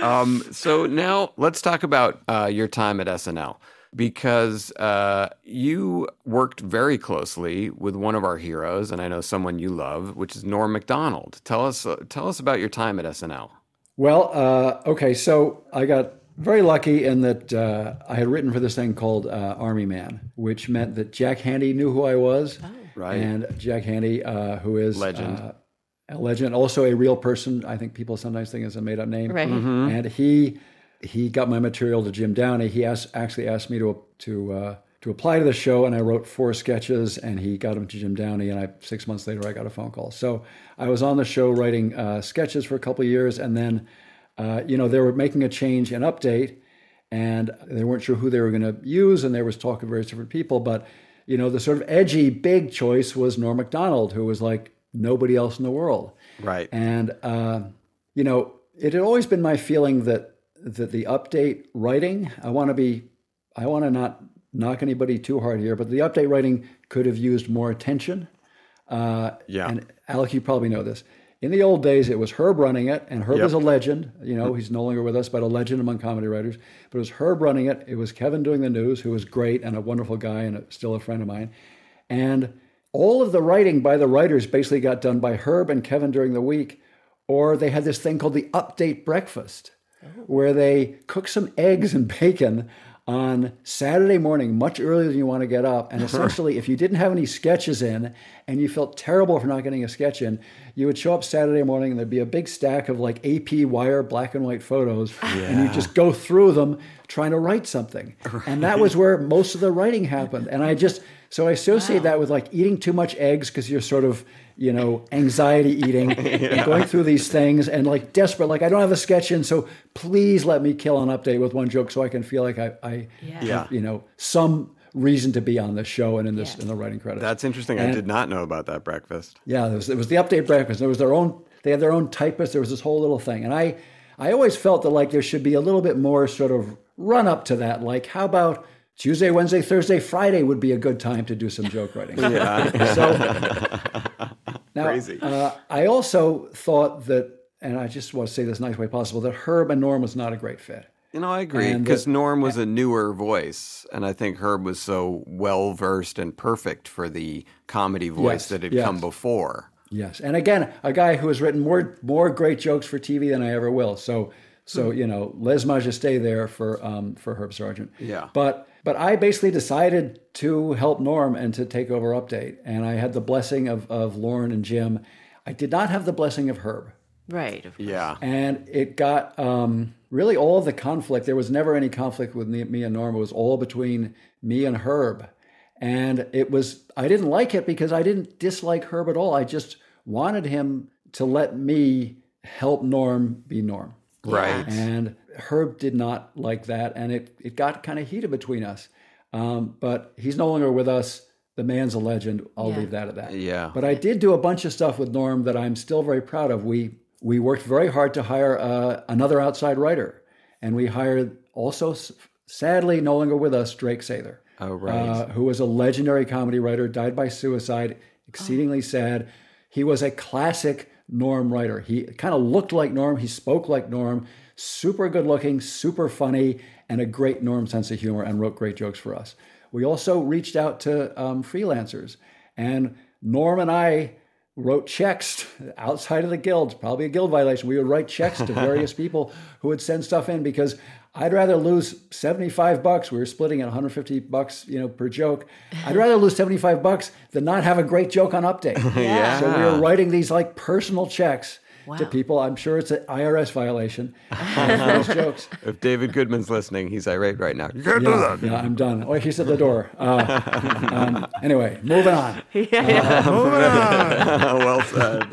Um, so now let's talk about uh, your time at SNL because uh, you worked very closely with one of our heroes, and I know someone you love, which is Norm Macdonald. Tell us, uh, tell us about your time at SNL. Well, uh, okay, so I got very lucky in that uh, I had written for this thing called uh, Army Man, which meant that Jack Handey knew who I was. Right. And Jack Handey, uh, who is Legend. A legend, also a real person. I think people sometimes think it's a made up name. Right. Mhm. And he he got my material to Jim Downey. He asked, actually asked me to to uh, to apply to the show, and I wrote four sketches, and he got them to Jim Downey. And I six months later, I got a phone call. So I was on the show writing uh, sketches for a couple of years, and then uh, you know they were making a change and update, and they weren't sure who they were going to use, and there was talk of various different people, but you know the sort of edgy big choice was Norm Macdonald, who was like nobody else in the world. Right. And uh, you know, it had always been my feeling that that the update writing, I want to be, I want to not knock anybody too hard here, but the update writing could have used more attention. Uh, Yeah. And Alec, you probably know this. In the old days, it was Herb running it, and Herb Yep. is a legend. You know, he's no longer with us, but a legend among comedy writers. But it was Herb running it. It was Kevin doing the news, who was great and a wonderful guy and a, still a friend of mine. And all of the writing by the writers basically got done by Herb and Kevin during the week, or they had this thing called the update breakfast, oh. where they cook some eggs and bacon on Saturday morning, much earlier than you want to get up. And essentially, if you didn't have any sketches in and you felt terrible for not getting a sketch in, you would show up Saturday morning and there'd be a big stack of like AP wire black and white photos. And you just go through them trying to write something. And that was where most of the writing happened. And I just, so I associate that with like eating too much eggs because you're sort of, you know, anxiety eating and going through these things and like desperate, like I don't have a sketch in, so please let me kill an update with one joke so I can feel like I, I Yeah. Yeah. have, you know, some reason to be on this show and in this in the writing credits. That's interesting. I did not know about that breakfast. yeah, there was, it was the update breakfast. There was their own. They had their own typist. There was this whole little thing, and I, I always felt that like there should be a little bit more sort of run up to that. Like, how about Tuesday, Wednesday, Thursday, Friday would be a good time to do some joke writing. Yeah. so now, Crazy. Uh, I also thought that, and I just want to say this nice way possible, that Herb and Norm was not a great fit. You know, I agree because Norm was a newer voice, and I think Herb was so well versed and perfect for the comedy voice Yes, that had yes. come before. Yes, and again, a guy who has written more more great jokes for TV than I ever will. So, so you know, Les Majesté there for um, for Herb Sargent. Yeah. But but I basically decided to help Norm and to take over Update, and I had the blessing of of Lorne and Jim. I did not have the blessing of Herb. Right. of- Yeah. And it got um, really all of the conflict. There was never any conflict with me, me and Norm. It was all between me and Herb. And it was, I didn't like it because I didn't dislike Herb at all. I just wanted him to let me help Norm be Norm. Right. And Herb did not like that. And it, it got kind of heated between us. Um, but he's no longer with us. The man's a legend. I'll Yeah. leave that at that. Yeah. But I did do a bunch of stuff with Norm that I'm still very proud of. We we worked very hard to hire uh, another outside writer, and we hired also, sadly, no longer with us, Drake Sather, Oh, right. uh, who was a legendary comedy writer, died by suicide. Exceedingly sad. He was a classic Norm writer. He kind of looked like Norm. He spoke like Norm. Super good looking, super funny, and a great Norm sense of humor, and wrote great jokes for us. We also reached out to um, freelancers, and Norm and I wrote checks outside of the guild, probably a guild violation. We would write checks to various people who would send stuff in because I'd rather lose 75 bucks. We were splitting at 150 bucks, you know, per joke. I'd rather lose 75 bucks than not have a great joke on update. Yeah. So we were writing these like personal checks to people. I'm sure it's an IRS violation uh, those jokes. If David Goodman's listening, he's irate right now. You can't Yeah, yeah, I'm done. Oh, he's at the door. Uh, um, anyway, moving on. well said.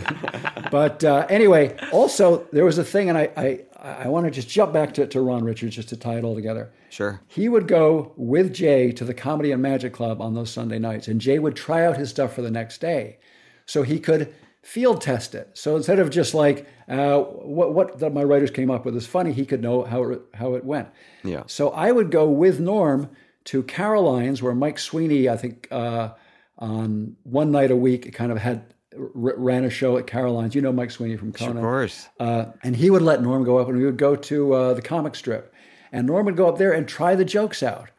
But uh, anyway, also there was a thing, and I, I I, I want to just jump back to, to Ron Richards just to tie it all together. Sure. He would go with Jay to the Comedy and Magic Club on those Sunday nights, and Jay would try out his stuff for the next day, so he could field test it. So instead of just like uh, what what the, my writers came up with is funny, he could know how it, how it went. Yeah. So I would go with Norm to Caroline's, where Mike Sweeney, I think, uh, on one night a week, kind of had r- ran a show at Caroline's. You know Mike Sweeney from Conan, Of course. uh, and he would let Norm go up, and we would go to uh, the comic strip, and Norm would go up there and try the jokes out.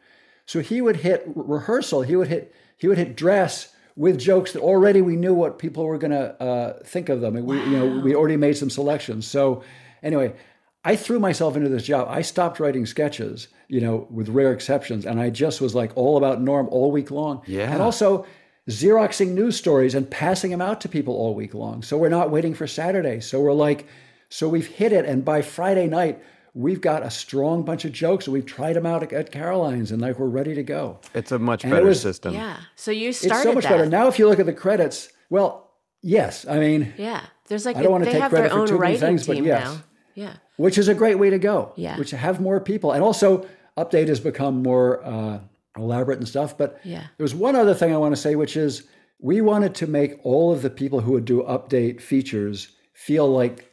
So he would hit rehearsal. He would hit he would hit dress with jokes that already we knew what people were going to uh, think of them, and we you know we already made some selections. So anyway. I threw myself into this job. I stopped writing sketches, you know, with rare exceptions, and I just was like all about Norm all week long. Yeah. And also Xeroxing news stories and passing them out to people all week long. So we're not waiting for Saturday. So we're like, so we've hit it, and by Friday night, we've got a strong bunch of jokes. We've tried them out at, at Caroline's, and like we're ready to go. It's a much And better was- system. Yeah. So you started it's so much that. better now. If you look at the credits, well, yes, I mean, Yeah. There's like I don't wanna take credit for too many things, but yes. now. Yeah. which is a great way to go. Yeah. Which have more people, and also update has become more uh, elaborate and stuff. But Yeah. there's one other thing I want to say, which is we wanted to make all of the people who would do update features feel like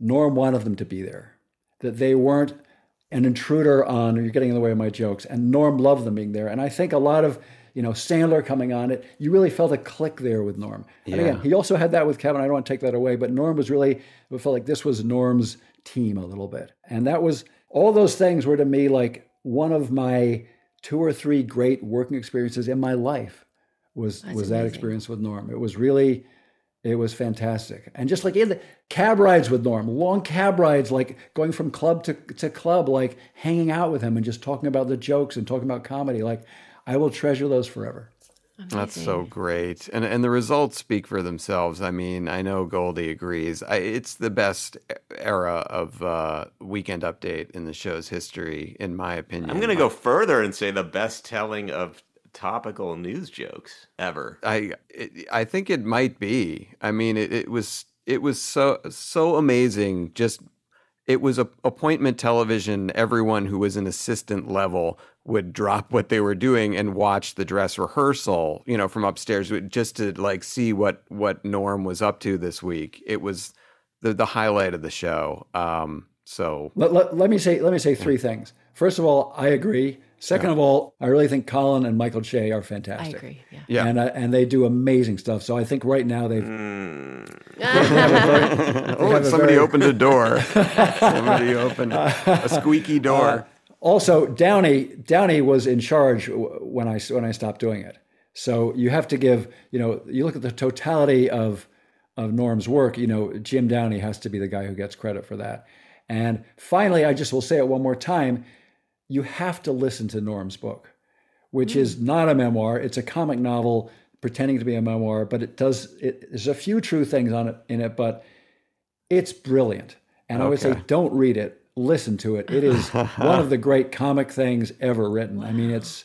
Norm wanted them to be there, that they weren't an intruder on, you're getting in the way of my jokes. And Norm loved them being there. And I think a lot of, you know, Sandler coming on it, you really felt a click there with Norm. Yeah. And again, he also had that with Kevin. I don't want to take that away, but Norm was really, it felt like this was Norm's team a little bit. And that was, all those things were to me like one of my two or three great working experiences in my life was That's was that experience with Norm. It was really it was fantastic. And just like in the cab rides with Norm, long cab rides, like going from club to, to club, like hanging out with him and just talking about the jokes and talking about comedy. Like I will treasure those forever. That's so great, and and the results speak for themselves. I mean, I know Goldie agrees. I, it's the best era of uh, Weekend Update in the show's history, in my opinion. I'm going to go further and say the best telling of topical news jokes ever. I it, I think it might be. I mean, it, it was it was so so amazing. Just it was a appointment television. Everyone who was an assistant level would drop what they were doing and watch the dress rehearsal. You know, from upstairs, just to like see what what Norm was up to this week. It was the the highlight of the show. Um, so Let, let, let me say let me say three things. First of all, I agree. Second of all, I really think Colin and Michael Che are fantastic. I agree, yeah. Yeah. And uh, and they do amazing stuff. So I think right now they've oh, somebody very- opened a door. somebody opened a squeaky door. Also, Downey Downey was in charge when I when I stopped doing it. So you have to give you know you look at the totality of of Norm's work. You know Jim Downey has to be the guy who gets credit for that. And finally, I just will say it one more time: you have to listen to Norm's book, which hmm. is not a memoir. It's a comic novel pretending to be a memoir, but it does it, there's a few true things on it in it, but it's brilliant. And I would say, don't read it, listen to it. It is one of the great comic things ever written. I mean, it's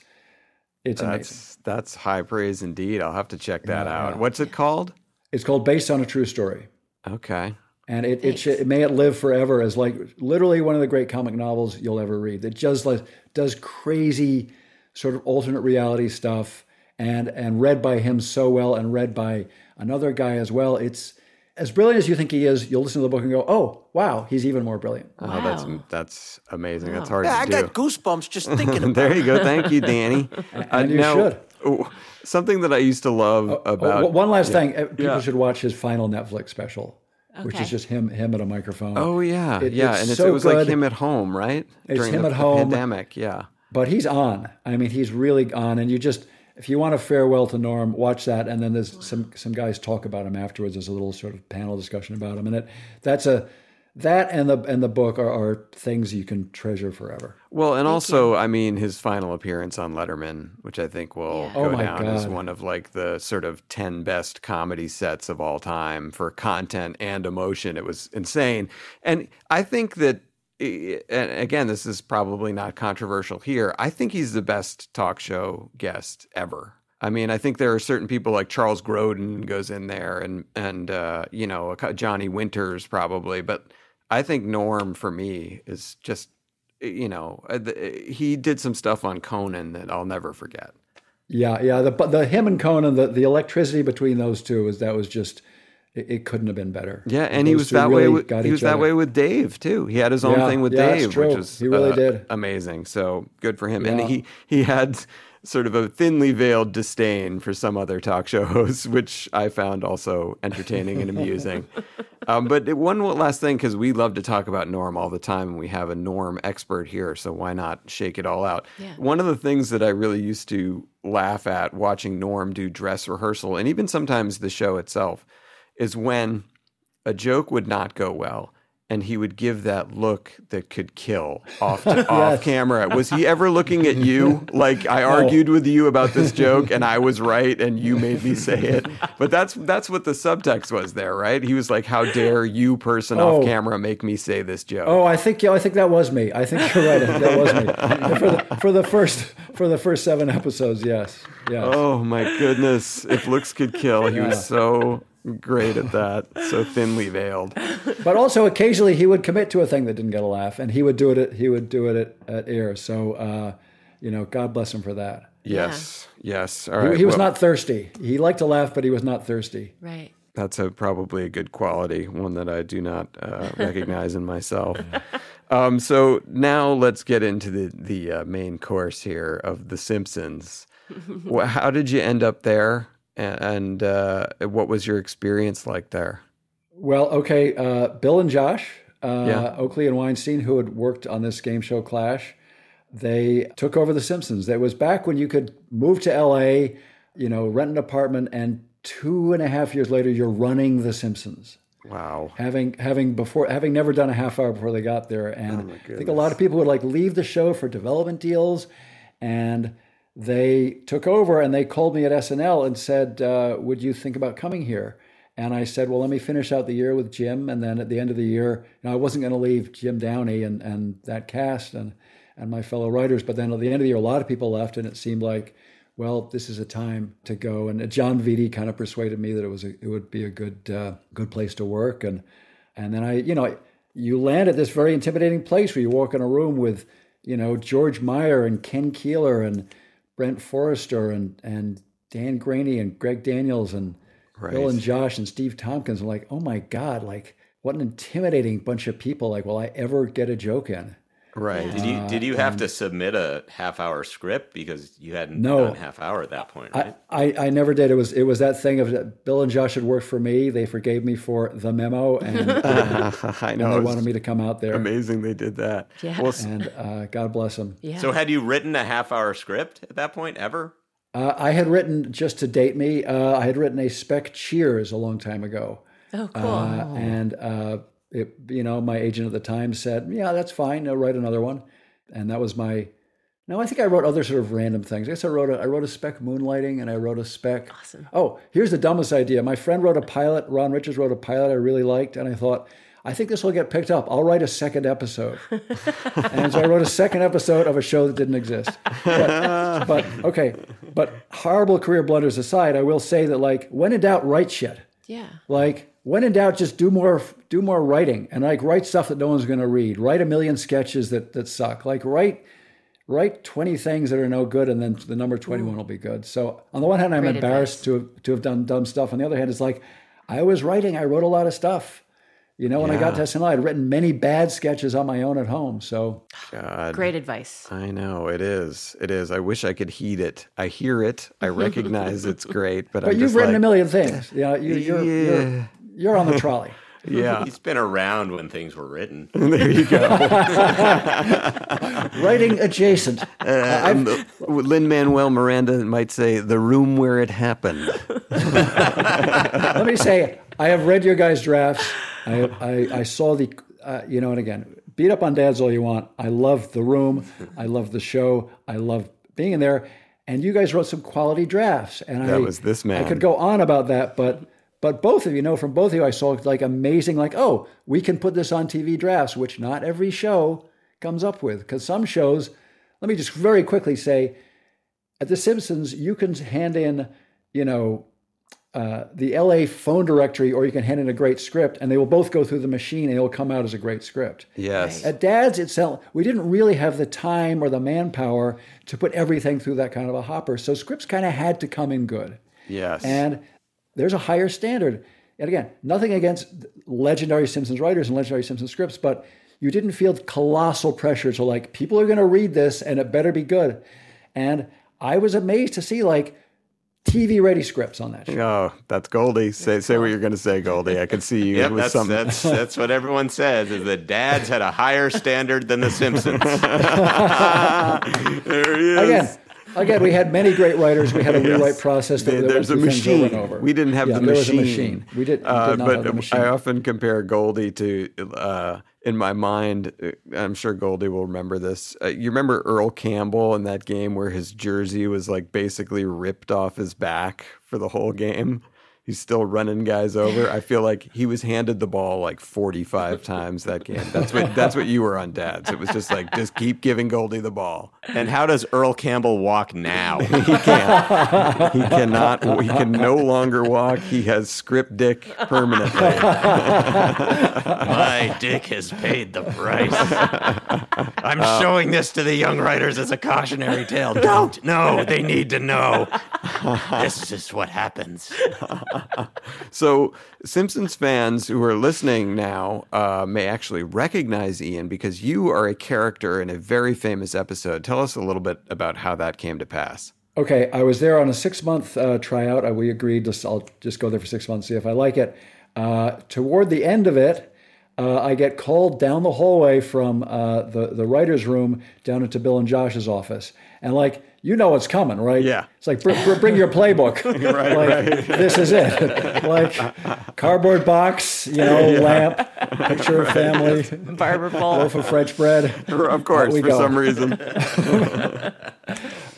it's amazing. That's that's high praise indeed. I'll have to check that Yeah, out. yeah. What's it called? It's called Based on a True Story. Okay. And it, it, should, may it live forever as like literally one of the great comic novels you'll ever read. that just like does crazy sort of alternate reality stuff and and read by him so well and read by another guy as well. It's as brilliant as you think he is. You'll listen to the book and go, "Oh, wow, he's even more brilliant." Oh, that's that's amazing. That's hard Yeah, to I do. I got goosebumps just thinking about there you go. Thank you, Danny. And you should. oh, something that I used to love Oh, about w- one last thing, uh, people Yeah. should watch his final Netflix special, which is just him him at a microphone. Oh yeah, It- yeah, it's and it's, so it was like good. him at home, right? It's During him the, at the home. pandemic. Yeah. but he's on. I mean, he's really on, and you just if you want a farewell to Norm, watch that, and then there's some some guys talk about him afterwards. There's a little sort of panel discussion about him, and it that's a that and the and the book are, are things you can treasure forever. Well, and also, I mean, his final appearance on Letterman, which I think will Yeah. go Oh my down as one of like the sort of 10 best comedy sets of all time for content and emotion. It was insane. And I think that, and again, this is probably not controversial here. I think he's the best talk show guest ever. I mean, I think there are certain people like Charles Grodin goes in there and, and, uh, you know, Johnny Winters probably, but I think Norm for me is just, you know, uh, he did some stuff on Conan that I'll never forget. Yeah, yeah. The the him and Conan, the, the electricity between those two is that was just it, it couldn't have been better. Yeah, and he was that way. With, got he was that other. way with Dave too. He had his own Yeah, thing with yeah, Dave, which was He really uh, did. amazing. So good for him. Yeah. And he he had sort of a thinly veiled disdain for some other talk show hosts, which I found also entertaining and amusing. um, but one last thing, because we love to talk about Norm all the time, and we have a Norm expert here, so why not shake it all out? Yeah. One of the things that I really used to laugh at watching Norm do dress rehearsal, and even sometimes the show itself, is when a joke would not go well and he would give that look that could kill off off camera. Was he ever looking at you like I argued with you about this joke and I was right and you made me say it? But that's that's what the subtext was there, right? He was like, "How dare you, person Oh. off camera, make me say this joke?" Oh, I think yeah, I think that was me. I think you're right. That was me for the, for the first for the first seven episodes. Yes, yes. Oh my goodness! If looks could kill, he Yeah. was so great at that, so thinly veiled. But also occasionally he would commit to a thing that didn't get a laugh, and he would do it. At, he would do it at, at air. So uh, you know, God bless him for that. Yes, yes. All He, he was well- not thirsty. He liked to laugh, but he was not thirsty. Right. That's a probably a good quality, one that I do not uh, recognize in myself. Um, so now let's get into the the uh, main course here of The Simpsons. How did you end up there, and, uh, what was your experience like there? Well, okay. Uh, Bill and Josh, uh, Yeah. Oakley and Weinstein, who had worked on this game show Clash, they took over The Simpsons. That was back when you could move to LA, you know, rent an apartment, and two and a half years later, you're running The Simpsons. Wow. Having having before having never done a half hour before they got there, Oh and I think a lot of people would like leave the show for development deals, and they took over and they called me at SNL and said, uh, "Would you think about coming here?" And I said, "Well, let me finish out the year with Jim, and then at the end of the year, you know, I wasn't going to leave Jim Downey and and that cast and and my fellow writers, but then at the end of the year, a lot of people left, and it seemed like." Well, this is a time to go, and Jon Vitti kind of persuaded me that it was a, it would be a good uh, good place to work, and and then I, you know, you land at this very intimidating place where you walk in a room with, you know, George Meyer and Ken Keeler and Brent Forrester and and Dan Greaney and Greg Daniels and Bill and Josh and Steve Tompkins. I'm like, oh my God, like what an intimidating bunch of people. Like, will I ever get a joke in? Right. Did you did you have to submit a half hour script because you hadn't No. done half hour at that point, I, right? I, I never did. It was it was that thing of Bill and Josh had worked for me. They forgave me for the memo, and, uh, I and know. they wanted me to come out there. Amazing they did that. Yeah. Well, And uh, God bless them. Yeah. So had you written a half hour script at that point ever? Uh, I had written just to date me. Uh, I had written a spec Cheers a long time ago, oh, cool. uh, and uh, it, you know, my agent at the time said, "Yeah, that's fine. I'll write another one," and that was my. No, I think I wrote other sort of random things. I guess I wrote a, I wrote a spec Moonlighting, and I wrote a spec. Awesome. Oh, here's the dumbest idea. My friend wrote a pilot. Ron Richards wrote a pilot I really liked, and I thought. I think this will get picked up. I'll write a second episode. and so I wrote a second episode of a show that didn't exist. But, but okay, but horrible career blunders aside, I will say that like when in doubt, write shit. yeah. Like when in doubt, just do more do more writing and like write stuff that no one's going to read. Write a million sketches that that suck. Like write write 20 things that are no good and then the number 21 will be good. So on the one hand, I'm Great embarrassed to have, to have done dumb stuff. On the other hand, it's like I was writing, I wrote a lot of stuff. You know, when I got to SNL, I'd written many bad sketches on my own at home. So God. Great advice. I know it is. It is. I wish I could heed it. I hear it. I recognize it's great, but, but I'm you've just written a million things. Yeah, you, you're, Yeah. you're you're on the trolley. Yeah, He's been around when things were written. there you go. Writing adjacent. Uh, Lin Manuel Miranda might say, "The room where it happened." Let me say, I have read your guys' drafts. I, I, I saw the, uh, you know, and again, beat up on dads all you want. I love the room. I love the show. I love being in there. And you guys wrote some quality drafts. And I, That was this man. I could go on about that, but but both of you know from both of you, I saw like amazing, like oh, we can put this on TV drafts, which not every show comes up with. Because some shows, let me just very quickly say, at The Simpsons, you can hand in, you know, uh, the LA phone directory, or you can hand in a great script, and they will both go through the machine, and it will come out as a great script. Yes. At Dad's, itself, we didn't really have the time or the manpower to put everything through that kind of a hopper, so scripts kind of had to come in good. Yes. And there's a higher standard. And again, nothing against legendary Simpsons writers and legendary Simpsons scripts, but you didn't feel colossal pressure to like, people are going to read this and it better be good. And I was amazed to see like TV ready scripts on that show. Oh, that's Goldie. Say say what you're going to say, Goldie. I can see you Yep, with that's, some. that's that's what everyone says is that dads had a higher standard than the Simpsons. there he is. Again, again, we had many great writers. We had a Yes. rewrite process that, There- that went there's a through things over machine. over. We didn't have Yeah, the there machine. was a machine. We did, we Uh, did but have the machine. I often compare Goldie to, uh, in my mind, uh, I'm sure Goldie will remember this. Uh, you remember Earl Campbell in that game where his jersey was like basically ripped off his back for the whole game? He's still running guys over. I feel like he was handed the ball like 45 times that game. That's what that's what you were on dads. It was just like just keep giving Goldie the ball. and how does Earl Campbell walk now? He can't. He cannot. He can no longer walk. He has script dick permanently. My dick has paid the price. I'm uh, showing this to the young writers as a cautionary tale. Don't. No, they need to know. This is what happens. So, Simpsons fans who are listening now uh, may actually recognize Ian because you are a character in a very famous episode. Tell us a little bit about how that came to pass. Okay, I was there on a six month uh, tryout. Uh, we agreed I'll just go there for six months, see if I like it. Uh, toward the end of it, uh, I get called down the hallway from uh, the, the writer's room down into Bill and Josh's office. And like, you know what's coming, right? Yeah. It's like, br- br- bring your playbook. Right, like, right. This is it. like, cardboard box, you know, lamp, picture of family, Barber pole. loaf of French bread. Of course, we for go. some reason.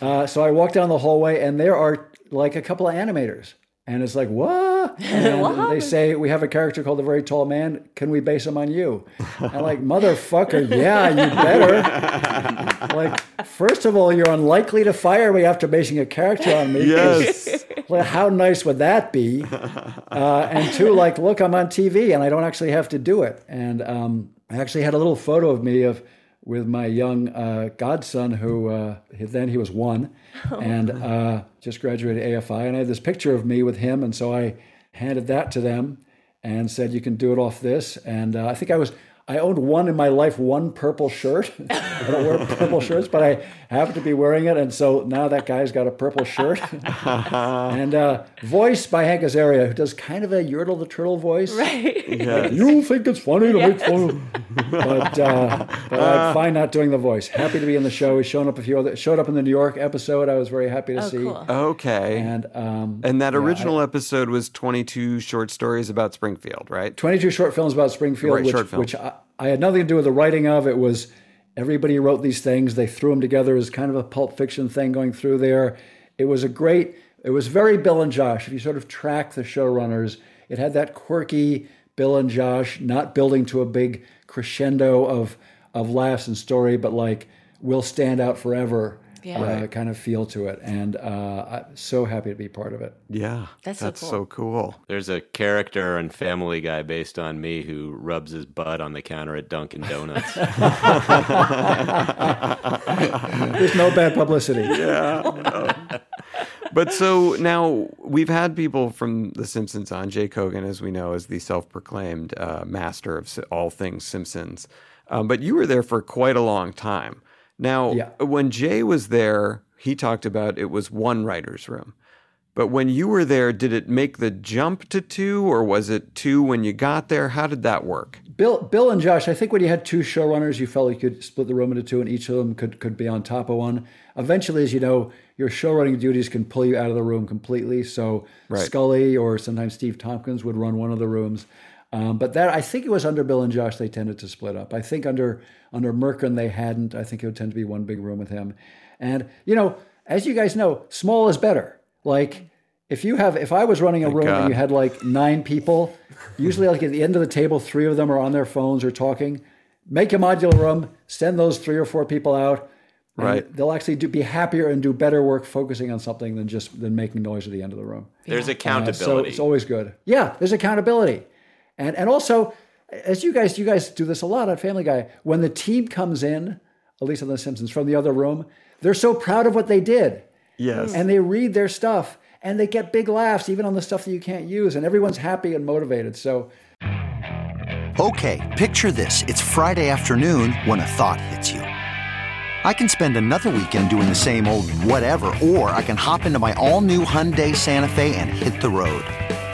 Uh, so I walk down the hallway, and there are like a couple of animators, and it's like, what? And they say we have a character called the Very Tall Man. Can we base him on you? I'm like, motherfucker, yeah, you better. like, first of all, you're unlikely to fire me after basing a character on me. Yes. Well, how nice would that be? Uh, and two, like, look, I'm on TV and I don't actually have to do it. And um, I actually had a little photo of me of with my young uh, godson, who uh, then he was one, and uh, just graduated AFI. And I had this picture of me with him, and so I handed that to them and said, "You can do it off this." And uh, I think I was. I owned one in my life, one purple shirt. I don't wear purple shirts, but I happen to be wearing it, and so now that guy's got a purple shirt. and uh, voice by Hank Azaria, who does kind of a Yertle the Turtle voice. Right. Yes. You think it's funny to make fun of, but uh, but I'm fine not doing the voice. Happy to be in the show. He's shown up a few other showed up in the New York episode. I was very happy to Oh, see. cool. Okay. And um, And that yeah, I- original episode was 22 short stories about Springfield, right? 22 short films about Springfield, Right, which, short films. which I, I had nothing to do with the writing of. It was everybody wrote these things. They threw them together as kind of a pulp fiction thing going through there. It was a great, it was very Bill and Josh. If you sort of track the showrunners, it had that quirky Bill and Josh, not building to a big crescendo of, of laughs and story, but like will stand out forever. Yeah. uh, kind of feel to it, and uh, I'm so happy to be part of it. Yeah. That's so cool. so cool. There's a character on Family Guy based on me who rubs his butt on the counter at Dunkin' Donuts. There's no bad publicity. Yeah. But so now we've had people from The Simpsons on. Jay Kogen, as we know, is the self-proclaimed uh, master of all things Simpsons. Um, but you were there for quite a long time. Now, Yeah. when Jay was there, he talked about it was one writer's room. But when you were there, did it make the jump to two, or was it two when you got there? How did that work? Bill, Bill and Josh, I think when you had two showrunners, you felt like you could split the room into two, and each of them could could be on top of one. Eventually, as you know, your showrunning duties can pull you out of the room completely. So Right. Scully or sometimes Steve Tompkins would run one of the rooms. Um, but that I think it was under Bill and Josh they tended to split up. I think under under Mirkin they hadn't. I think it would tend to be one big room with him. And you know, as you guys know, small is better. Like if you have if I was running a room God. and you had like nine people, usually like at the end of the table, three of them are on their phones or talking. Make a modular room, send those three or four people out. And Right. They'll actually do, be happier and do better work focusing on something than just than making noise at the end of the room. There's Uh, accountability. so it's always good. Yeah, there's accountability, and and also, as you guys you guys do this a lot on Family Guy. When the team comes in, at least on The Simpsons, from the other room, they're so proud of what they did. Yes. and they read their stuff, and they get big laughs even on the stuff that you can't use, and everyone's happy and motivated. So Okay, picture this. It's Friday afternoon when a thought hits you. I can spend another weekend doing the same old whatever, or I can hop into my all new Hyundai Santa Fe and hit the road.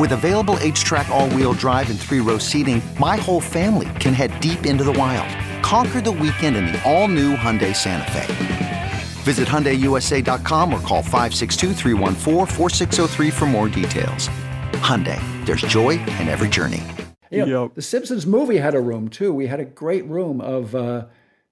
With available HTRAC all-wheel drive and three-row seating, my whole family can head deep into the wild. Conquer the weekend in the all-new Hyundai Santa Fe. Visit HyundaiUSA.com or call 562-314-4603 for more details. Hyundai, there's joy in every journey. You know, The Simpsons movie had a room too. We had a great room of uh,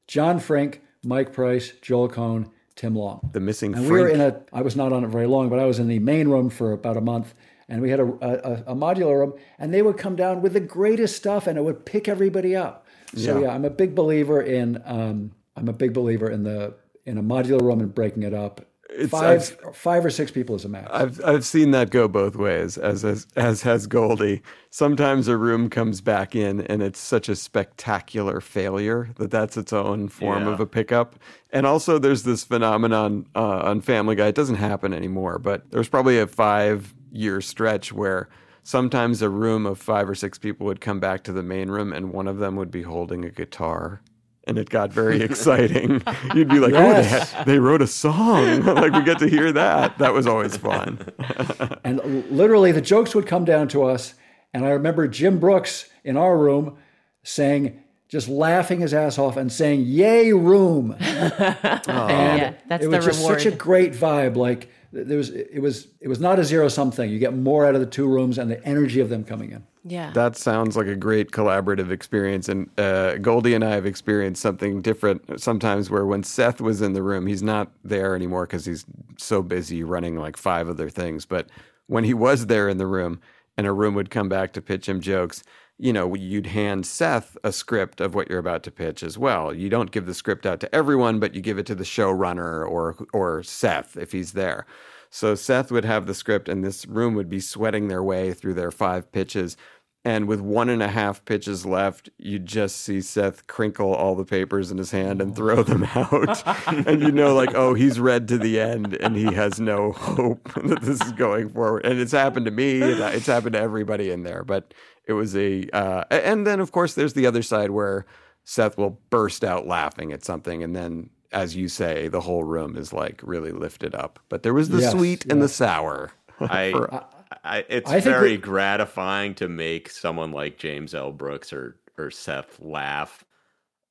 John Frink, Mike Price, Joel Cohen, Tim Long. The missing And we were in a. I was not on it very long, but I was in the main room for about a month, and we had a, a, a modular room, and they would come down with the greatest stuff, and it would pick everybody up. So Yeah. yeah, I'm a big believer in. Um, I'm a big believer in the in a modular room and breaking it up. It's- 5 five or six people is a max. I've I've seen that go both ways, as as, as has Goldie. Sometimes a room comes back in, and it's such a spectacular failure that that's its own form Yeah. of a pickup. And also, there's this phenomenon uh, on Family Guy. It doesn't happen anymore, but there's probably a five year stretch where sometimes a room of five or six people would come back to the main room, and one of them would be holding a guitar. And it got very exciting. You'd be like, "Oh, they, Yes. they wrote a song! like we get to hear that. That was always fun." And literally, the jokes would come down to us. And I remember Jim Brooks in our room saying, just laughing his ass off and saying, Yay, room. and Yeah, that's it was the just such a great vibe. Like, th- there was, it was, it was not a zero sum thing. You get more out of the two rooms and the energy of them coming in. Yeah. That sounds like a great collaborative experience. And uh, Goldie and I have experienced something different sometimes where when Seth was in the room, he's not there anymore because he's so busy running like five other things. But when he was there in the room and a room would come back to pitch him jokes, you know, you'd hand Seth a script of what you're about to pitch as well. You don't give the script out to everyone, but you give it to the showrunner or or Seth if he's there. So Seth would have the script, and this room would be sweating their way through their five pitches. And with one and a half pitches left, you'd just see Seth crinkle all the papers in his hand and oh. throw them out. and you know, like, oh, he's read to the end and he has no hope that this is going forward. And it's happened to me, and it's happened to everybody in there. But it was a, uh, and then of course, there's the other side where Seth will burst out laughing at something. And then, as you say, the whole room is like really lifted up. But there was the Yes, sweet and the sour. I, For- I it's I very we- gratifying to make someone like James L. Brooks or or Seth laugh,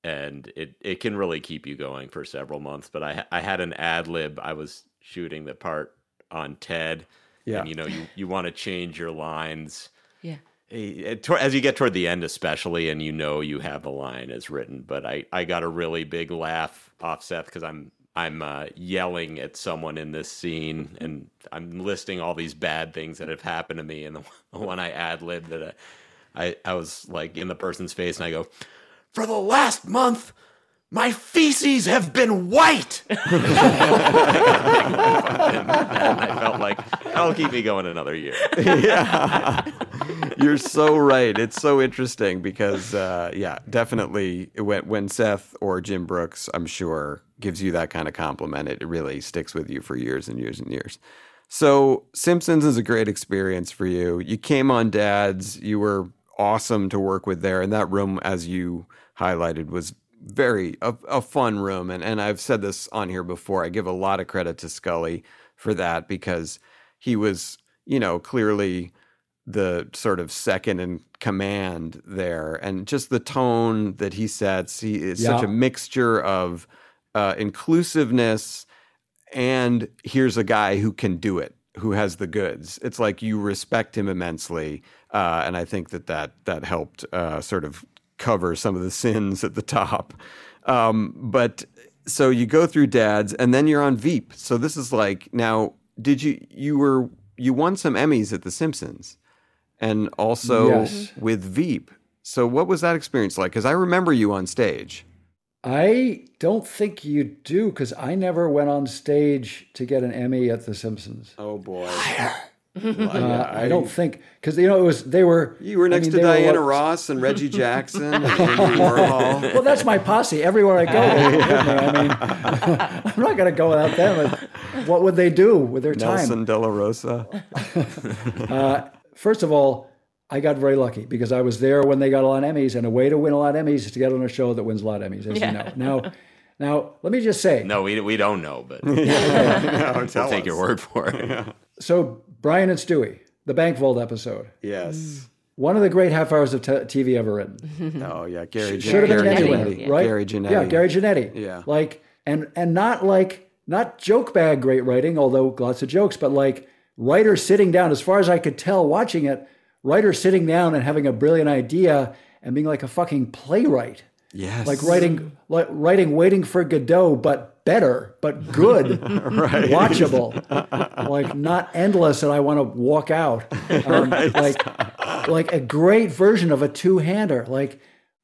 and it it can really keep you going for several months. But I I had an ad lib. I was shooting the part on Ted, Yeah. and you know you you want to change your lines. Eh, tor- As you get toward the end, especially, and you know you have the line as written, but I, I got a really big laugh off Seth because I'm I'm uh, yelling at someone in this scene, and I'm listing all these bad things that have happened to me. And the one I ad lib that I, I I was like in the person's face, and I go, "For the last month, my feces have been white." and I felt like that'll keep me going another year. yeah. You're so right. It's so interesting because, uh, yeah, definitely when, when Seth or Jim Brooks, I'm sure, gives you that kind of compliment, it really sticks with you for years and years and years. So, Simpsons is a great experience for you. You came on Dad's, you were awesome to work with there. And that room, as you highlighted, was very a, a fun room. And, and I've said this on here before. I give a lot of credit to Scully for that because he was, you know, clearly the sort of second in command there and just the tone that he sets he is such a mixture of uh, inclusiveness, and here's a guy who can do it, who has the goods. It's like you respect him immensely, uh, and I think that that that helped uh, sort of cover some of the sins at the top. Um, but so you go through dads, and then you're on Veep. So this is like now. Did you you were you won some Emmys at The Simpsons, and also Yes. with Veep. So what was that experience like? Because I remember you on stage. I don't think you do because I never went on stage to get an Emmy at The Simpsons. Oh boy. Uh, I don't think because you know it was they were You were I next mean, to they were Diana Ross and Reggie Jackson and Andy well, that's my posse. Everywhere I go, they with me. I mean, I'm not going to go without them. What would they do with their time? Nelson De La Rosa. Uh, first of all, I got very lucky because I was there when they got a lot of Emmys, and a way to win a lot of Emmys is to get on a show that wins a lot of Emmys, as Yeah. you know. Now, now let me just say. No, we, we don't know, but No, we'll tell take us. your word for it. So Brian and Stewie, the Bank Vault episode, Yes. Mm. one of the great half hours of t- TV ever written. Oh yeah, Gary. should have been an Gary Emmy winner, Janetti. right? Gary Janetti. Yeah, Gary Janetti. Yeah. Like and and not like not joke bag great writing, although lots of jokes, but like writer sitting down. As far as I could tell, watching it, writer sitting down and having a brilliant idea and being like a fucking playwright. Yes. Like writing, like writing, waiting for Godot, but better, but good, Right. watchable, like not endless, and I want to walk out. Um, Right. Like, like a great version of a two-hander. Like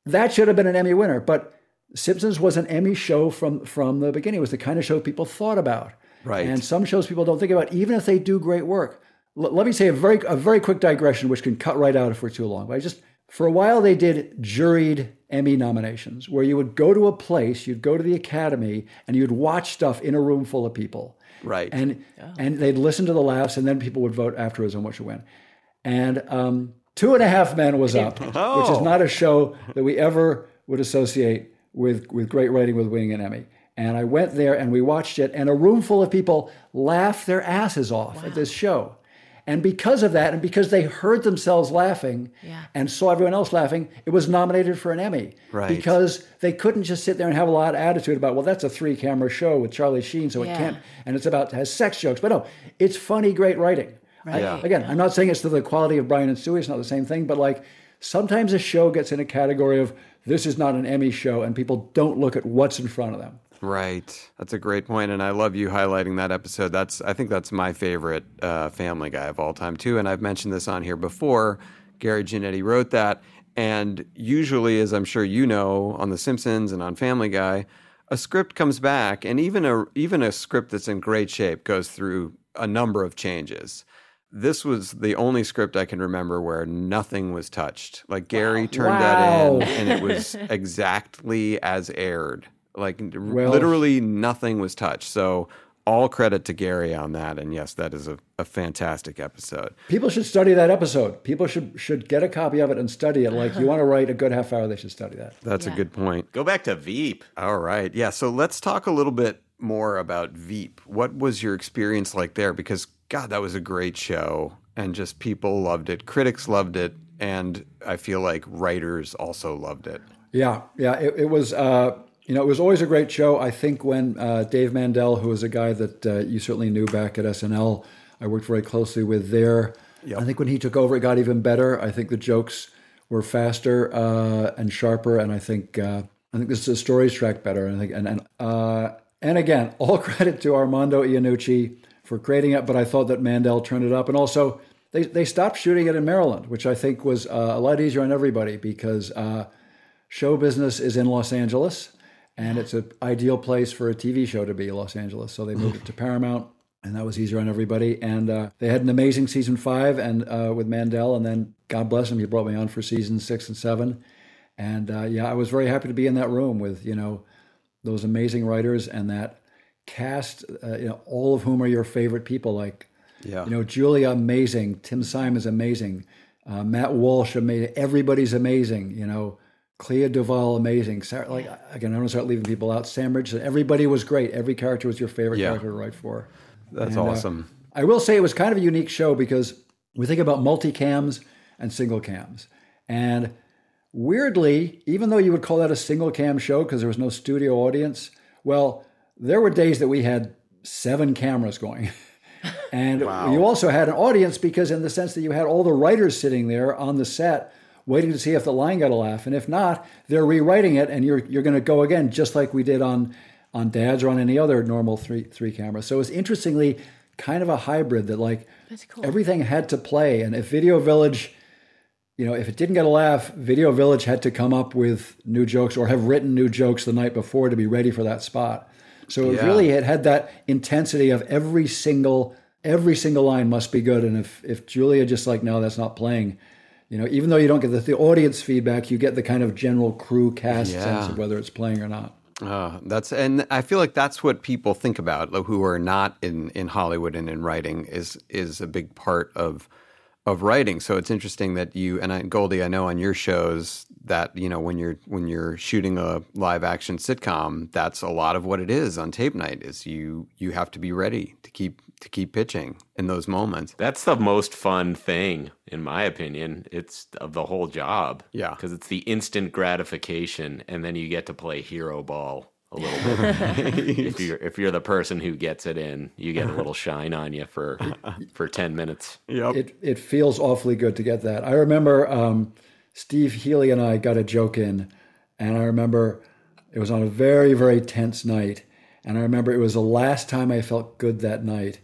that should have been an Emmy winner, but Simpsons was an Emmy show from from the beginning. It was the kind of show people thought about. Right. And some shows people don't think about, even if they do great work. L- let me say a very a very quick digression, which can cut right out if we're too long. But I just for a while they did juried Emmy nominations, where you would go to a place, you'd go to the Academy, and you'd watch stuff in a room full of people. Right. And and they'd listen to the laughs, and then people would vote afterwards on what should win. And um, Two and a Half Men was up, which is Oh. not a show that we ever would associate with with great writing with winning an Emmy. And I went there and we watched it, and a room full of people laughed their asses off at this show. And because of that, and because they heard themselves laughing and saw everyone else laughing, it was nominated for an Emmy. Right. Because they couldn't just sit there and have a lot of attitude about, well, that's a three camera show with Charlie Sheen, so Yeah. it can't, and it's about, has sex jokes. But no, it's funny, great writing. I- Right. again, I'm not saying it's to the quality of Brian and Stewie, it's not the same thing, but like sometimes a show gets in a category of this is not an Emmy show, and people don't look at what's in front of them. Right. That's a great point, and I love you highlighting that episode. That's I think that's my favorite uh, Family Guy of all time too, and I've mentioned this on here before. Gary Janetti wrote that, and usually, as I'm sure you know, on The Simpsons and on Family Guy, a script comes back, and even a even a script that's in great shape goes through a number of changes. This was the only script I can remember where nothing was touched. Like Gary turned Wow. that in, and it was exactly as aired. Like Well- literally nothing was touched. So all credit to Gary on that. And yes, that is a, a fantastic episode. People should study that episode. People should should get a copy of it and study it. Like you want to write a good half hour, they should study that. That's a good point. Go back to Veep. All right. Yeah. So let's talk a little bit more about Veep. What was your experience like there? Because, God, that was a great show. And just people loved it. Critics loved it. And I feel like writers also loved it. Yeah, yeah. It, it was, uh, you know, it was always a great show. I think when uh, Dave Mandel, who was a guy that uh, you certainly knew back at SNL, I worked very closely with there. I think when he took over, it got even better. I think the jokes were faster uh, and sharper, and I think uh, I think this the stories track better. And I think and and uh, and again, all credit to Armando Iannucci for creating it. But I thought that Mandel turned it up, and also they they stopped shooting it in Maryland, which I think was uh, a lot easier on everybody because. Uh, show business is in Los Angeles, and it's an ideal place for a TV show to be Los Angeles. So they moved it to Paramount, and that was easier on everybody. And uh, they had an amazing season five, and uh, with Mandel, and then God bless him, he brought me on for season six and seven. And uh, yeah, I was very happy to be in that room with you know those amazing writers and that cast, uh, you know, all of whom are your favorite people, like Yeah. you know, Julia amazing, Tim Simons amazing, uh, Matt Walsh amazing, everybody's amazing. You know, Clea DuVall amazing. Sarah, like again, I don't want to start leaving people out. Sam Richardson, everybody was great. Every character was your favorite Yeah. character to write for. That's And, uh, awesome. I will say it was kind of a unique show because we think about multicams and single cams, and weirdly, even though you would call that a single cam show because there was no studio audience, Well, there were days that we had seven cameras going. and Wow. you also had an audience because, in the sense that you had all the writers sitting there on the set waiting to see if the line got a laugh. And if not, they're rewriting it and you're, you're going to go again, just like we did on, on Dads or on any other normal three, three camera. So it's interestingly kind of a hybrid that, like, everything had to play. And if Video Village you know, if it didn't get a laugh, Video Village had to come up with new jokes or have written new jokes the night before to be ready for that spot. So it Yeah. really it had that intensity of every single every single line must be good. And if if Julia just like no, that's not playing, you know, even though you don't get the, the audience feedback, you get the kind of general crew cast sense of whether it's playing or not. Uh, that's and I feel like that's what people think about who are not in, in Hollywood and in writing is is a big part of of writing. So it's interesting that you and I, Goldie, I know on your shows that you know when you're when you're shooting a live action sitcom, that's a lot of what it is on tape night. Is you you have to be ready to keep to keep pitching in those moments. That's the most fun thing, in my opinion. It's of the whole job. Yeah. Because it's the instant gratification, and then you get to play hero ball a little bit. if you're if you're the person who gets it in, you get a little shine on you for for ten minutes. It it feels awfully good to get that. I remember um, Steve Hely and I got a joke in, and I remember it was on a very very tense night, and I remember it was the last time I felt good that night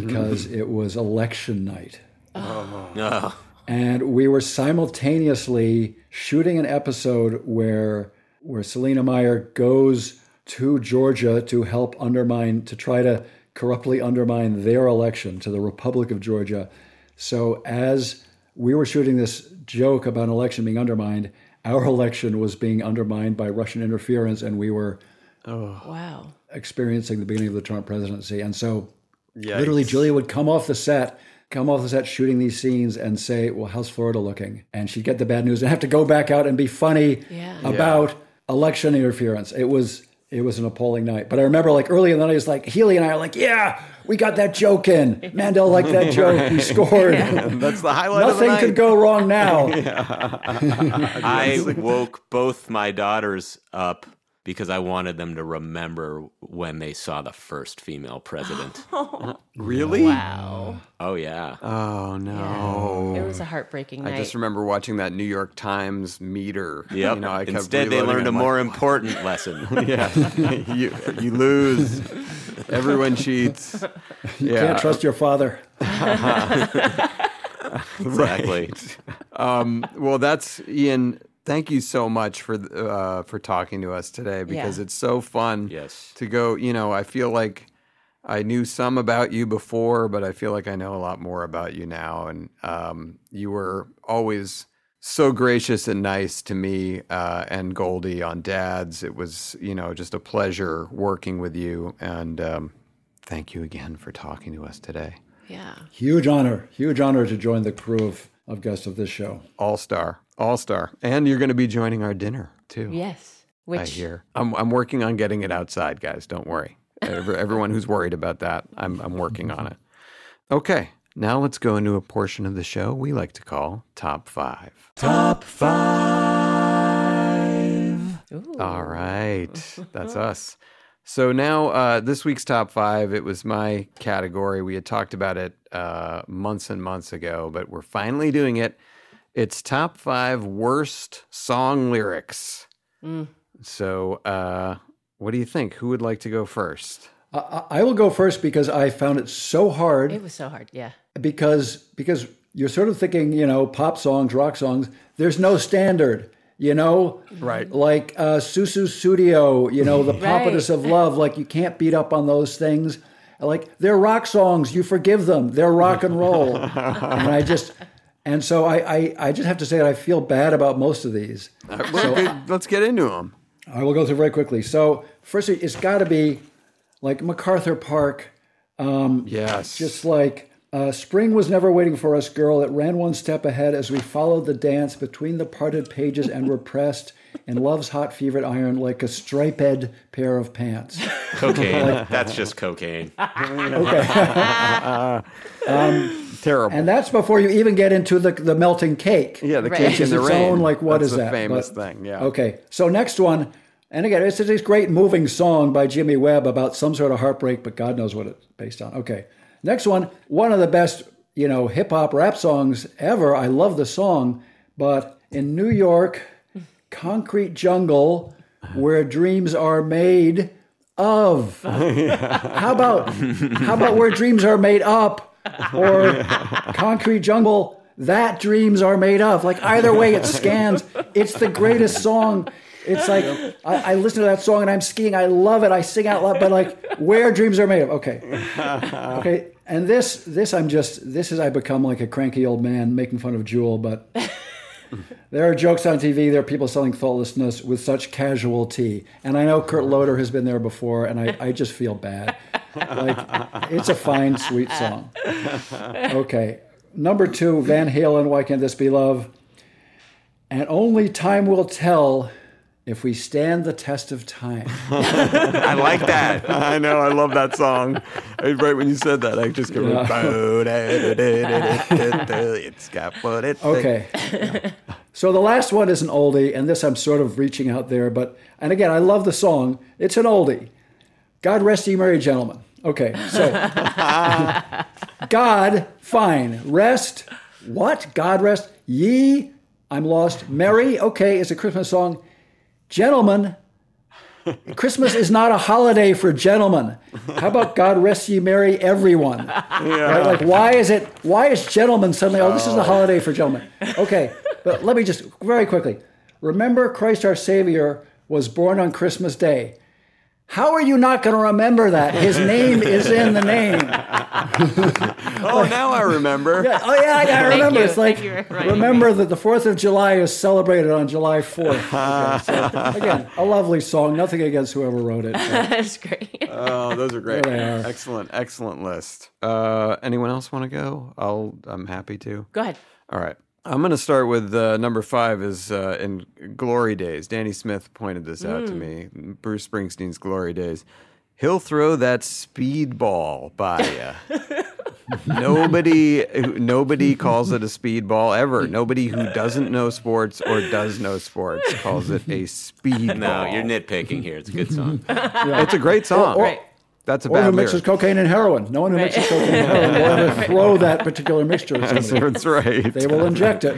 because mm-hmm. it was election night. Oh. Ah. Ah. And we were simultaneously shooting an episode where where Selina Meyer goes to Georgia to help undermine to try to corruptly undermine their election to the Republic of Georgia. So as we were shooting this joke about an election being undermined, our election was being undermined by Russian interference and we were oh. Wow. experiencing the beginning of the Trump presidency. And so Yikes. literally Julia would come off the set, come off the set shooting these scenes and say, Well, how's Florida looking? And she'd get the bad news and have to go back out and be funny Yeah. about election interference. It was it was an appalling night. But I remember like early in the night, it's like Hely and I are like, Yeah, we got that joke in. Mandel liked that joke. He scored. That's the highlight of the Nothing night. could go wrong now. I woke both my daughters up because I wanted them to remember when they saw the first female president. Really? Wow. Oh yeah. Oh no. It was a heartbreaking I just remember watching that New York Times meter. Yep. You know, I kept Instead, they learned a like, more important lesson. yeah, you you lose. Everyone cheats. You yeah. can't trust your father. exactly. Um, well, that's Ian. Thank you so much for uh, for talking to us today because Yeah. it's so fun. Yes. To go, you know, I feel like I knew some about you before, but I feel like I know a lot more about you now. And um, you were always so gracious and nice to me uh, and Goldie on Dads. It was, you know, just a pleasure working with you. And um, thank you again for talking to us today. yeah. Huge honor. Huge honor to join the crew of, of guests of this show. All star, all star, and you're going to be joining our dinner too. Yes. I Which hear. I'm I'm working on getting it outside, guys. Don't worry. Everyone who's worried about that, I'm I'm working on it. Okay, now let's go into a portion of the show we like to call Top Five. Top five. All right, that's us. So now uh, this week's top five, it was my category. We had talked about it uh, months and months ago, but we're finally doing it. It's top five worst song lyrics. So, uh, what do you think? Who would like to go first? I, I I will go first because I found it so hard. it was so hard. Yeah. because because you're sort of thinking, you know, pop songs, rock songs. There's no standard, you know, Right. Like uh, Sussudio, you know, the Right. Pompatus of Love. Like you can't beat up on those things. Like they're rock songs, you forgive them. They're rock and roll, and I just. And so I, I, I just have to say that I feel bad about most of these. Well, good. let's get into them. I will go through very quickly. So first, it's got to be like MacArthur Park. Um, Yes. just like uh, spring was never waiting for us, girl. It ran one step ahead as we followed the dance between the parted pages and were pressed in love's hot fevered iron like a striped pair of pants. Cocaine. That's just cocaine. Okay. Terrible. and that's before you even get into the, the melting cake. yeah, the Right. cake in is the its rain. own, like, what That's is that? famous But- thing. Yeah. Okay. So next one, And again, it's this great moving song by Jimmy Webb about some sort of heartbreak, but God knows what it's based on. Okay. Next one, one of the best, you know, hip hop rap songs ever. I love the song, but in New York, Concrete Jungle, where dreams are made of. How about how about where dreams are made up or Concrete Jungle that dreams are made of? Like either way it scans. It's the greatest song. It's like I, I listen to that song and I'm skiing. I love it. I sing out loud, but like where dreams are made of. Okay. Okay. And this this I'm just this is I become like a cranky old man making fun of Jewel, but there are jokes on TV. There are people selling thoughtlessness with such casualty. And I know Kurt Loder has been there before, and I, I just feel bad. Like, it's a fine, sweet song. Okay. Number two, Van Halen, Why Can't This Be Love? And only time will tell if we stand the test of time. I like that. I know. I love that song. Right when you said that, I just go. It's got what it. Okay. So the last one is an oldie, and this I'm sort of reaching out there, but and again, I love the song. It's an oldie. God rest ye merry gentlemen. Okay, so God, fine. Rest, what? God rest ye. I'm lost. Merry, okay, is a Christmas song. Gentlemen, Christmas is not a holiday for gentlemen. How about God rest ye merry everyone? Right? Like why is it why is gentlemen suddenly oh this is a oh. holiday for gentlemen? Okay, but let me just very quickly. Remember Christ our Savior was born on Christmas Day. How are you not going to remember that? His name is in the name. oh, now I remember. Yeah, oh yeah, I, I Thank remember. you. It's like you. Right. remember that the Fourth of July is celebrated on July fourth. Okay, so, again, a lovely song. Nothing against whoever wrote it. That's great. Oh, those are great. There are. Excellent, excellent list. Uh, anyone else want to go? I'll. I'm happy to. Go ahead. All right. I'm going to start with uh, number five is uh, in Glory Days. Danny Smith pointed this out to me. Bruce Springsteen's Glory Days. He'll throw that speedball by you. nobody, nobody calls it a speedball ever. Nobody who doesn't know sports or does know sports calls it a speedball. No, you're nitpicking here. It's a good song. It's a great song. Or- or- That's a Or who bad mixes cocaine and heroin? No one who mixes cocaine and heroin will ever throw that particular mixture at That's, somebody. that's right. They will inject it.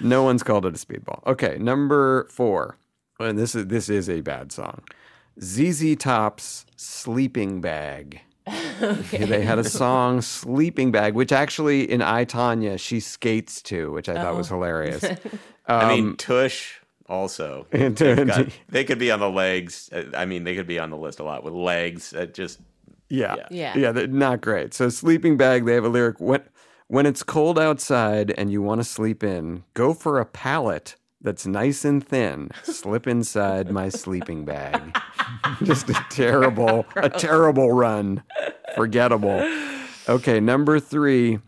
no one's called it a speedball. Okay, number four, and this is this is a bad song. ZZ Top's "Sleeping Bag." okay. They had a song "Sleeping Bag," which actually in I Tonya she skates to, which I thought was hilarious. I Um, mean, Tush also. And- They've got- they could be on the legs. Uh, I mean, they could be on the list a lot with legs. Uh, just Yeah. Yeah. Yeah, they're not great. So sleeping bag, they have a lyric when when it's cold outside and you want to sleep in, go for a pallet that's nice and thin. Slip inside my sleeping bag. Just a terrible, a terrible run. Forgettable. Okay, number 3.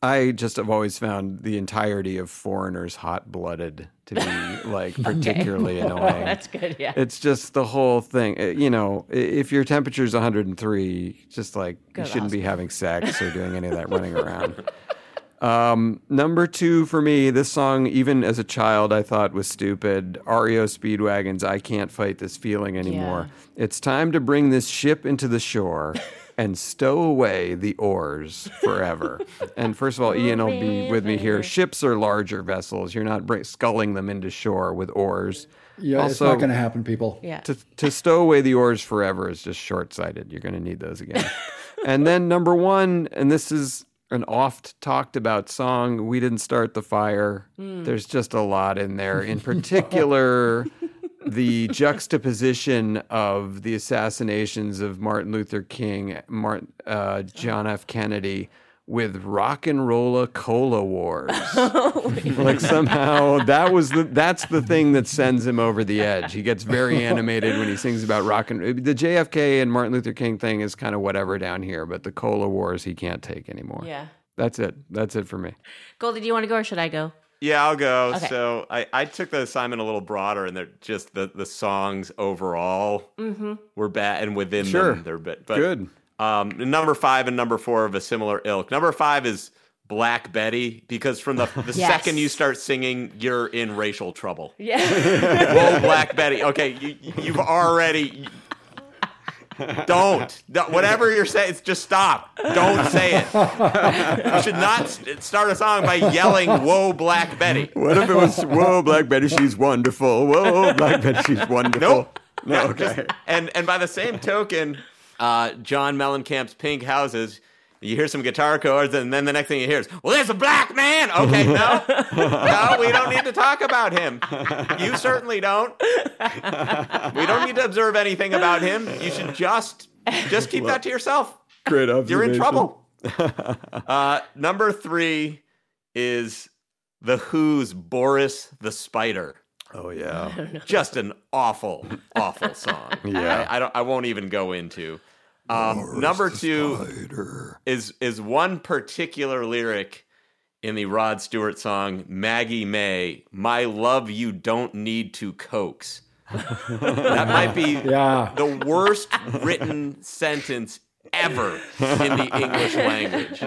I just have always found the entirety of Foreigner's hot blooded to be like particularly annoying. That's good. Yeah. It's just the whole thing. Uh, You know, if your temperature is 103, just like you shouldn't be having sex or doing any of that running around. Um, number two for me, this song, even as a child, I thought was stupid. REO Speedwagon's I Can't Fight This Feeling Anymore. It's time to bring this ship into the shore and stow away the oars forever. and first of all, Ian will be with me here. Ships are larger vessels. You're not bring, sculling them into shore with oars. Yeah, it's not going to happen, people. Yeah. To, to stow away the oars forever is just short sighted. You're going to need those again. and then number one, and this is an oft talked about song, We Didn't Start the Fire. Hmm. There's just a lot in there. In particular, the juxtaposition of the assassinations of Martin Luther King, Martin, uh, John F. Kennedy. With rock and rolla cola wars, like somehow that was the that's the thing that sends him over the edge. He gets very animated when he sings about rock and the JFK and Martin Luther King thing is kind of whatever down here, but the cola wars he can't take anymore. Yeah. That's it. That's it for me. Goldie, do you want to go or should I go? Yeah, I'll go. Okay. So I, I took the assignment a little broader, and they're just the, the songs overall were bad, and within Sure. them they're bad. But Good. Um, number five and number four of a similar ilk. Number five is Black Betty because from the, the Yes. second you start singing, you're in racial trouble. Yeah. Whoa, Black Betty. Okay, you, you've already. Don't. No, Whatever you're saying, just stop. Don't say it. You should not start a song by yelling, Whoa, Black Betty. What if it was, whoa, Black Betty, she's wonderful. Whoa, Black Betty, she's wonderful. Nope. No, okay. just- and and by the same token, uh, John Mellencamp's Pink Houses. You hear some guitar chords, and then the next thing you hear is, "Well, there's a black man." Okay, no, no, we don't need to talk about him. You certainly don't. We don't need to observe anything about him. You should just just keep that to yourself. Great observation. You're in trouble. Uh, number three is the Who's "Boris the Spider." Oh yeah. just an awful, awful song. Yeah. I, I don't. I won't even go into. Um, number two is is one particular lyric in the Rod Stewart song "Maggie May." My love, you don't need to coax. that might be Yeah. the worst written sentence ever in the English language.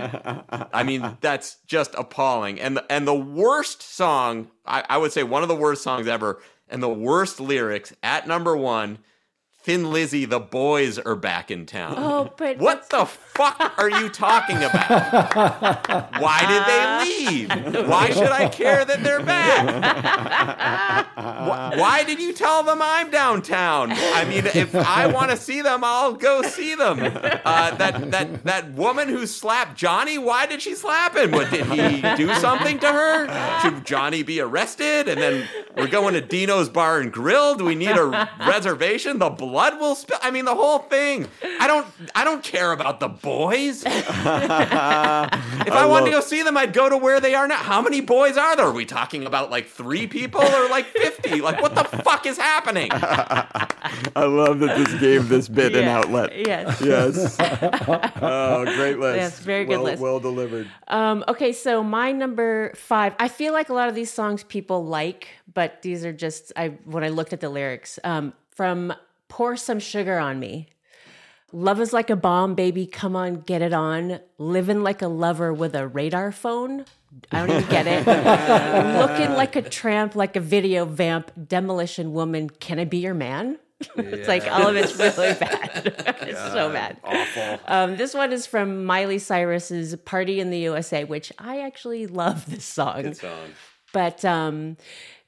I mean, that's just appalling. And the, and the worst song, I, I would say one of the worst songs ever, and the worst lyrics at number one. Thin Lizzy, the boys are back in town. Oh, but what the fuck are you talking about? Why did they leave? Why should I care that they're back? Why, why did you tell them I'm downtown? I mean, if I want to see them, I'll go see them. Uh, that that that woman who slapped Johnny, why did she slap him? What, did he do something to her? Should Johnny be arrested? And then we're going to Dino's Bar and Grill. Do we need a reservation? The blood will spill. I mean, the whole thing. I don't. I don't care about the boys. if I, wanted to go see them, I'd go to where they are now. How many boys are there? Are we talking about like three people or like fifty? Like, what the fuck is happening? I love that this gave this bit an outlet. Yes. Yes. oh, great list. Yes, very good well, list. Well delivered. Um, okay, so my number five. I feel like a lot of these songs people like, but these are just I when I looked at the lyrics um, from "Pour Some Sugar on Me." Love is like a bomb, baby. Come on, get it on. Living like a lover with a radar phone. I don't even get it. Looking like a tramp, like a video vamp, demolition woman. Can I be your man? it's like all of it's really bad. it's so bad. Awful. Um, this one is from Miley Cyrus's "Party in the USA," which I actually love this song. Good song. But um,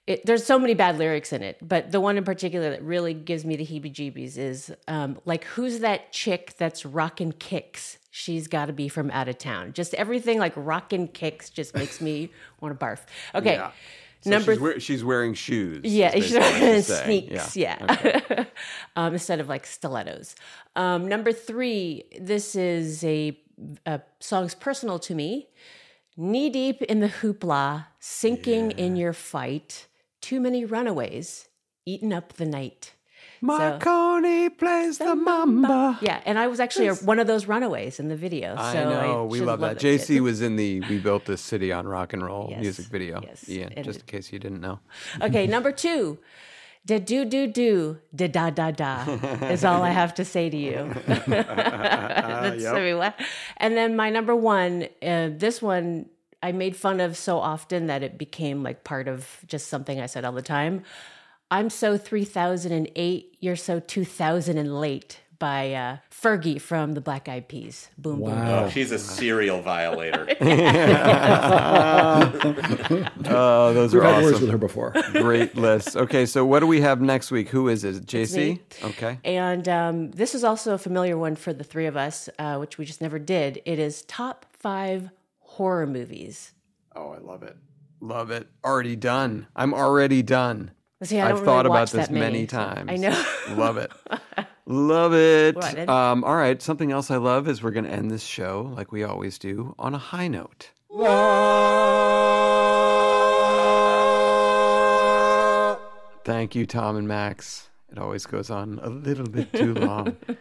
it, there's so many bad lyrics in it. But the one in particular that really gives me the heebie-jeebies is um, like, "Who's that chick that's rockin' kicks? She's got to be from out of town." Just everything like rockin' kicks just makes me want to barf. Okay, Yeah. So number she's, wear- she's wearing shoes. yeah, she's wearing sneaks. Yeah, um, instead of like stilettos. Um, number three, this is a, a song's personal to me. Knee deep in the hoopla, sinking in your fight. Too many runaways, eating up the night. Marconi plays the mamba. Yeah, and I was actually a, one of those runaways in the video. So I know. we should love that. JC was in the We Built This City on Rock and Roll Yes, music video. yes, Ian, and- just in case you didn't know. Okay, number two. Da do do do da da da da is all I have to say to you. That's I mean. And then my number one, uh, this one I made fun of so often that it became like part of just something I said all the time. I'm so 3008, you're so 2000 and late by uh, Fergie from the Black Eyed Peas. Boom, boom, boom. Oh, she's a serial violator. Oh, those We've are had awesome. words with her before. Great list. Okay, so what do we have next week? Who is it? JC? me. Okay. And um, this is also a familiar one for the three of us, uh, which we just never did. It is top five horror movies. Oh, I love it. Love it. Already done. I'm already done. See, I I've don't thought about this many, many times. I know. love it. Love it. Um, all right. Something else I love is we're going to end this show like we always do on a high note. Thank you, Tom and Max. It always goes on a little bit too long.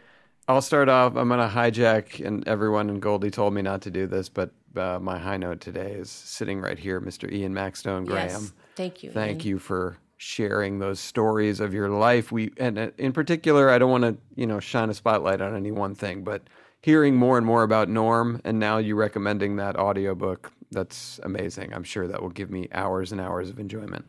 I'll start off. I'm going to hijack, and everyone in Goldie told me not to do this, but uh, my high note today is sitting right here, Mr. Ian Maxtone-Graham. Yes. Thank you. Thank Ian. you for sharing those stories of your life. We and uh, in particular, I don't want to you know shine a spotlight on any one thing, but hearing more and more about Norm, and now you recommending that audiobook that's amazing. I'm sure that will give me hours and hours of enjoyment.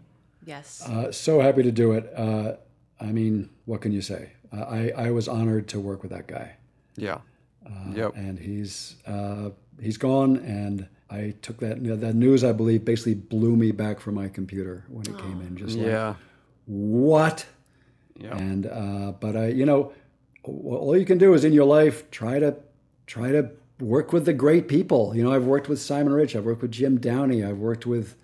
Yes. Uh, so happy to do it. Uh, I mean, what can you say? I, I was honored to work with that guy. Yeah. Uh, Yep. And he's uh, he's gone, and I took that that news. I believe basically blew me back from my computer when it came in. Just like, Yeah. what? Yeah. And uh, but I, you know, all you can do is in your life try to try to work with the great people. You know, I've worked with Simon Rich, I've worked with Jim Downey, I've worked with,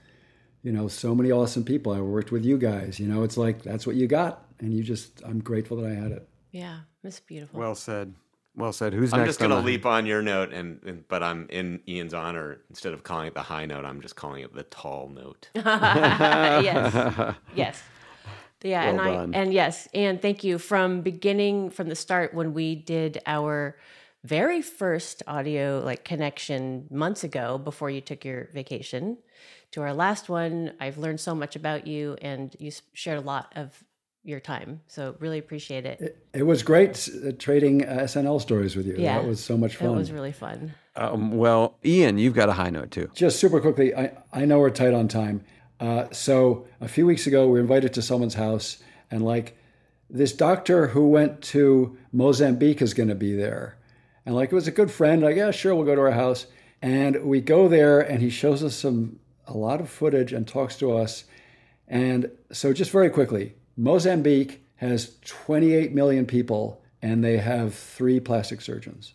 you know, so many awesome people. I've worked with you guys. You know, it's like that's what you got, and you just I'm grateful that I had it. Yeah, it's beautiful. Well said. Well said. Who's I'm next? just going to leap on your note, and, and but I'm in Ian's honor. Instead of calling it the high note, I'm just calling it the tall note. yes. Yes. Yeah, and Well I done. and yes, and thank you from beginning from the start when we did our very first audio like connection months ago before you took your vacation to our last one. I've learned so much about you and you shared a lot of your time. So really appreciate it. It was great uh, trading uh, SNL stories with you. Yeah. that was so much fun. It was really fun. Um, well, Ian, you've got a high note too. Just super quickly, I, I know we're tight on time. Uh, so a few weeks ago, we were invited to someone's house, and like this doctor who went to Mozambique is going to be there. And like it was a good friend, like, yeah, sure, we'll go to our house. And we go there, and he shows us some a lot of footage and talks to us. And so, just very quickly, Mozambique has 28 million people, and they have three plastic surgeons.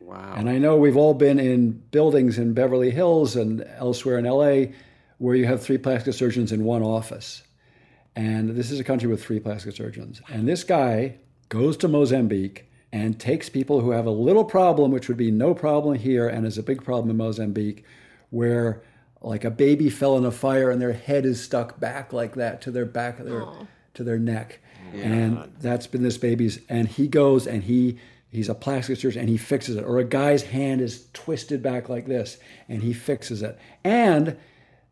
Wow. And I know we've all been in buildings in Beverly Hills and elsewhere in LA where you have three plastic surgeons in one office. And this is a country with three plastic surgeons. And this guy goes to Mozambique and takes people who have a little problem, which would be no problem here and is a big problem in Mozambique, where like a baby fell in a fire and their head is stuck back like that to their back of their to their neck. And that's been this baby's and he goes and he he's a plastic surgeon and he fixes it. Or a guy's hand is twisted back like this and he fixes it. And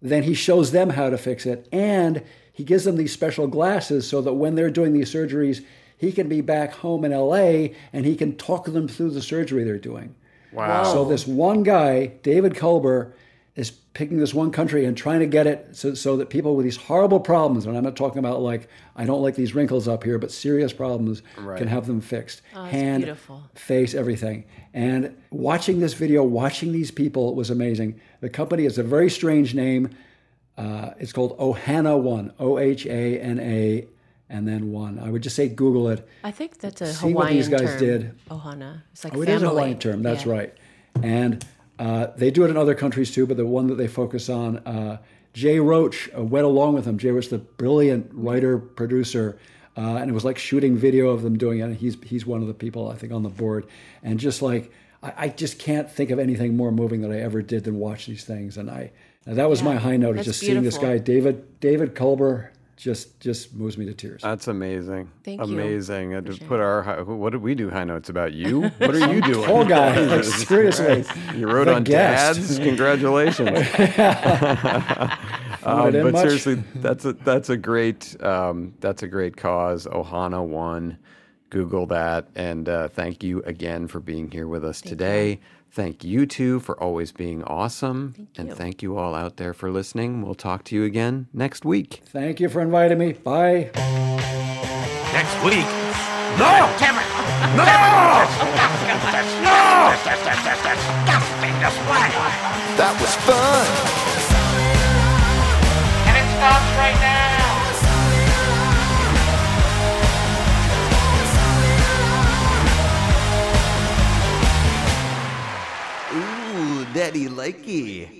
then he shows them how to fix it and he gives them these special glasses so that when they're doing these surgeries he can be back home in LA and he can talk them through the surgery they're doing. Wow. So this one guy, David Kulber, is picking this one country and trying to get it so, so that people with these horrible problems, and I'm not talking about like, I don't like these wrinkles up here, but serious problems Right. can have them fixed. Oh, that's Hand, beautiful. face, everything. And watching this video, watching these people was amazing. The company is a very strange name. Uh, it's called Ohana One, O H A N A, and then One. I would just say Google it. I think that's a See Hawaiian what these guys term. did. Ohana. It's like oh, family. is a Hawaiian term. That's Yeah. right. And uh, they do it in other countries too, but the one that they focus on, uh, Jay Roach uh, went along with them. Jay Roach, the brilliant writer producer, uh, and it was like shooting video of them doing it. And he's he's one of the people I think on the board. And just like I, I just can't think of anything more moving that I ever did than watch these things. And I and that was my high note. Is just seeing this guy, David David Kulber, just just moves me to tears. That's amazing. Thank you. amazing. And to put our high, what did we do high notes about you? What are you doing? Tall guy, like, seriously. You wrote The on guest. dads. Congratulations. Um, but much. seriously, that's a that's a great um, that's a great cause. Ohana one. Google that and uh, thank you again for being here with us today. Thank you two for always being awesome, and thank you all out there for listening. We'll talk to you again next week. Thank you for inviting me. Bye. Next week. No! Damn it! No! No! That was fun. And it stops right now! Daddy likey.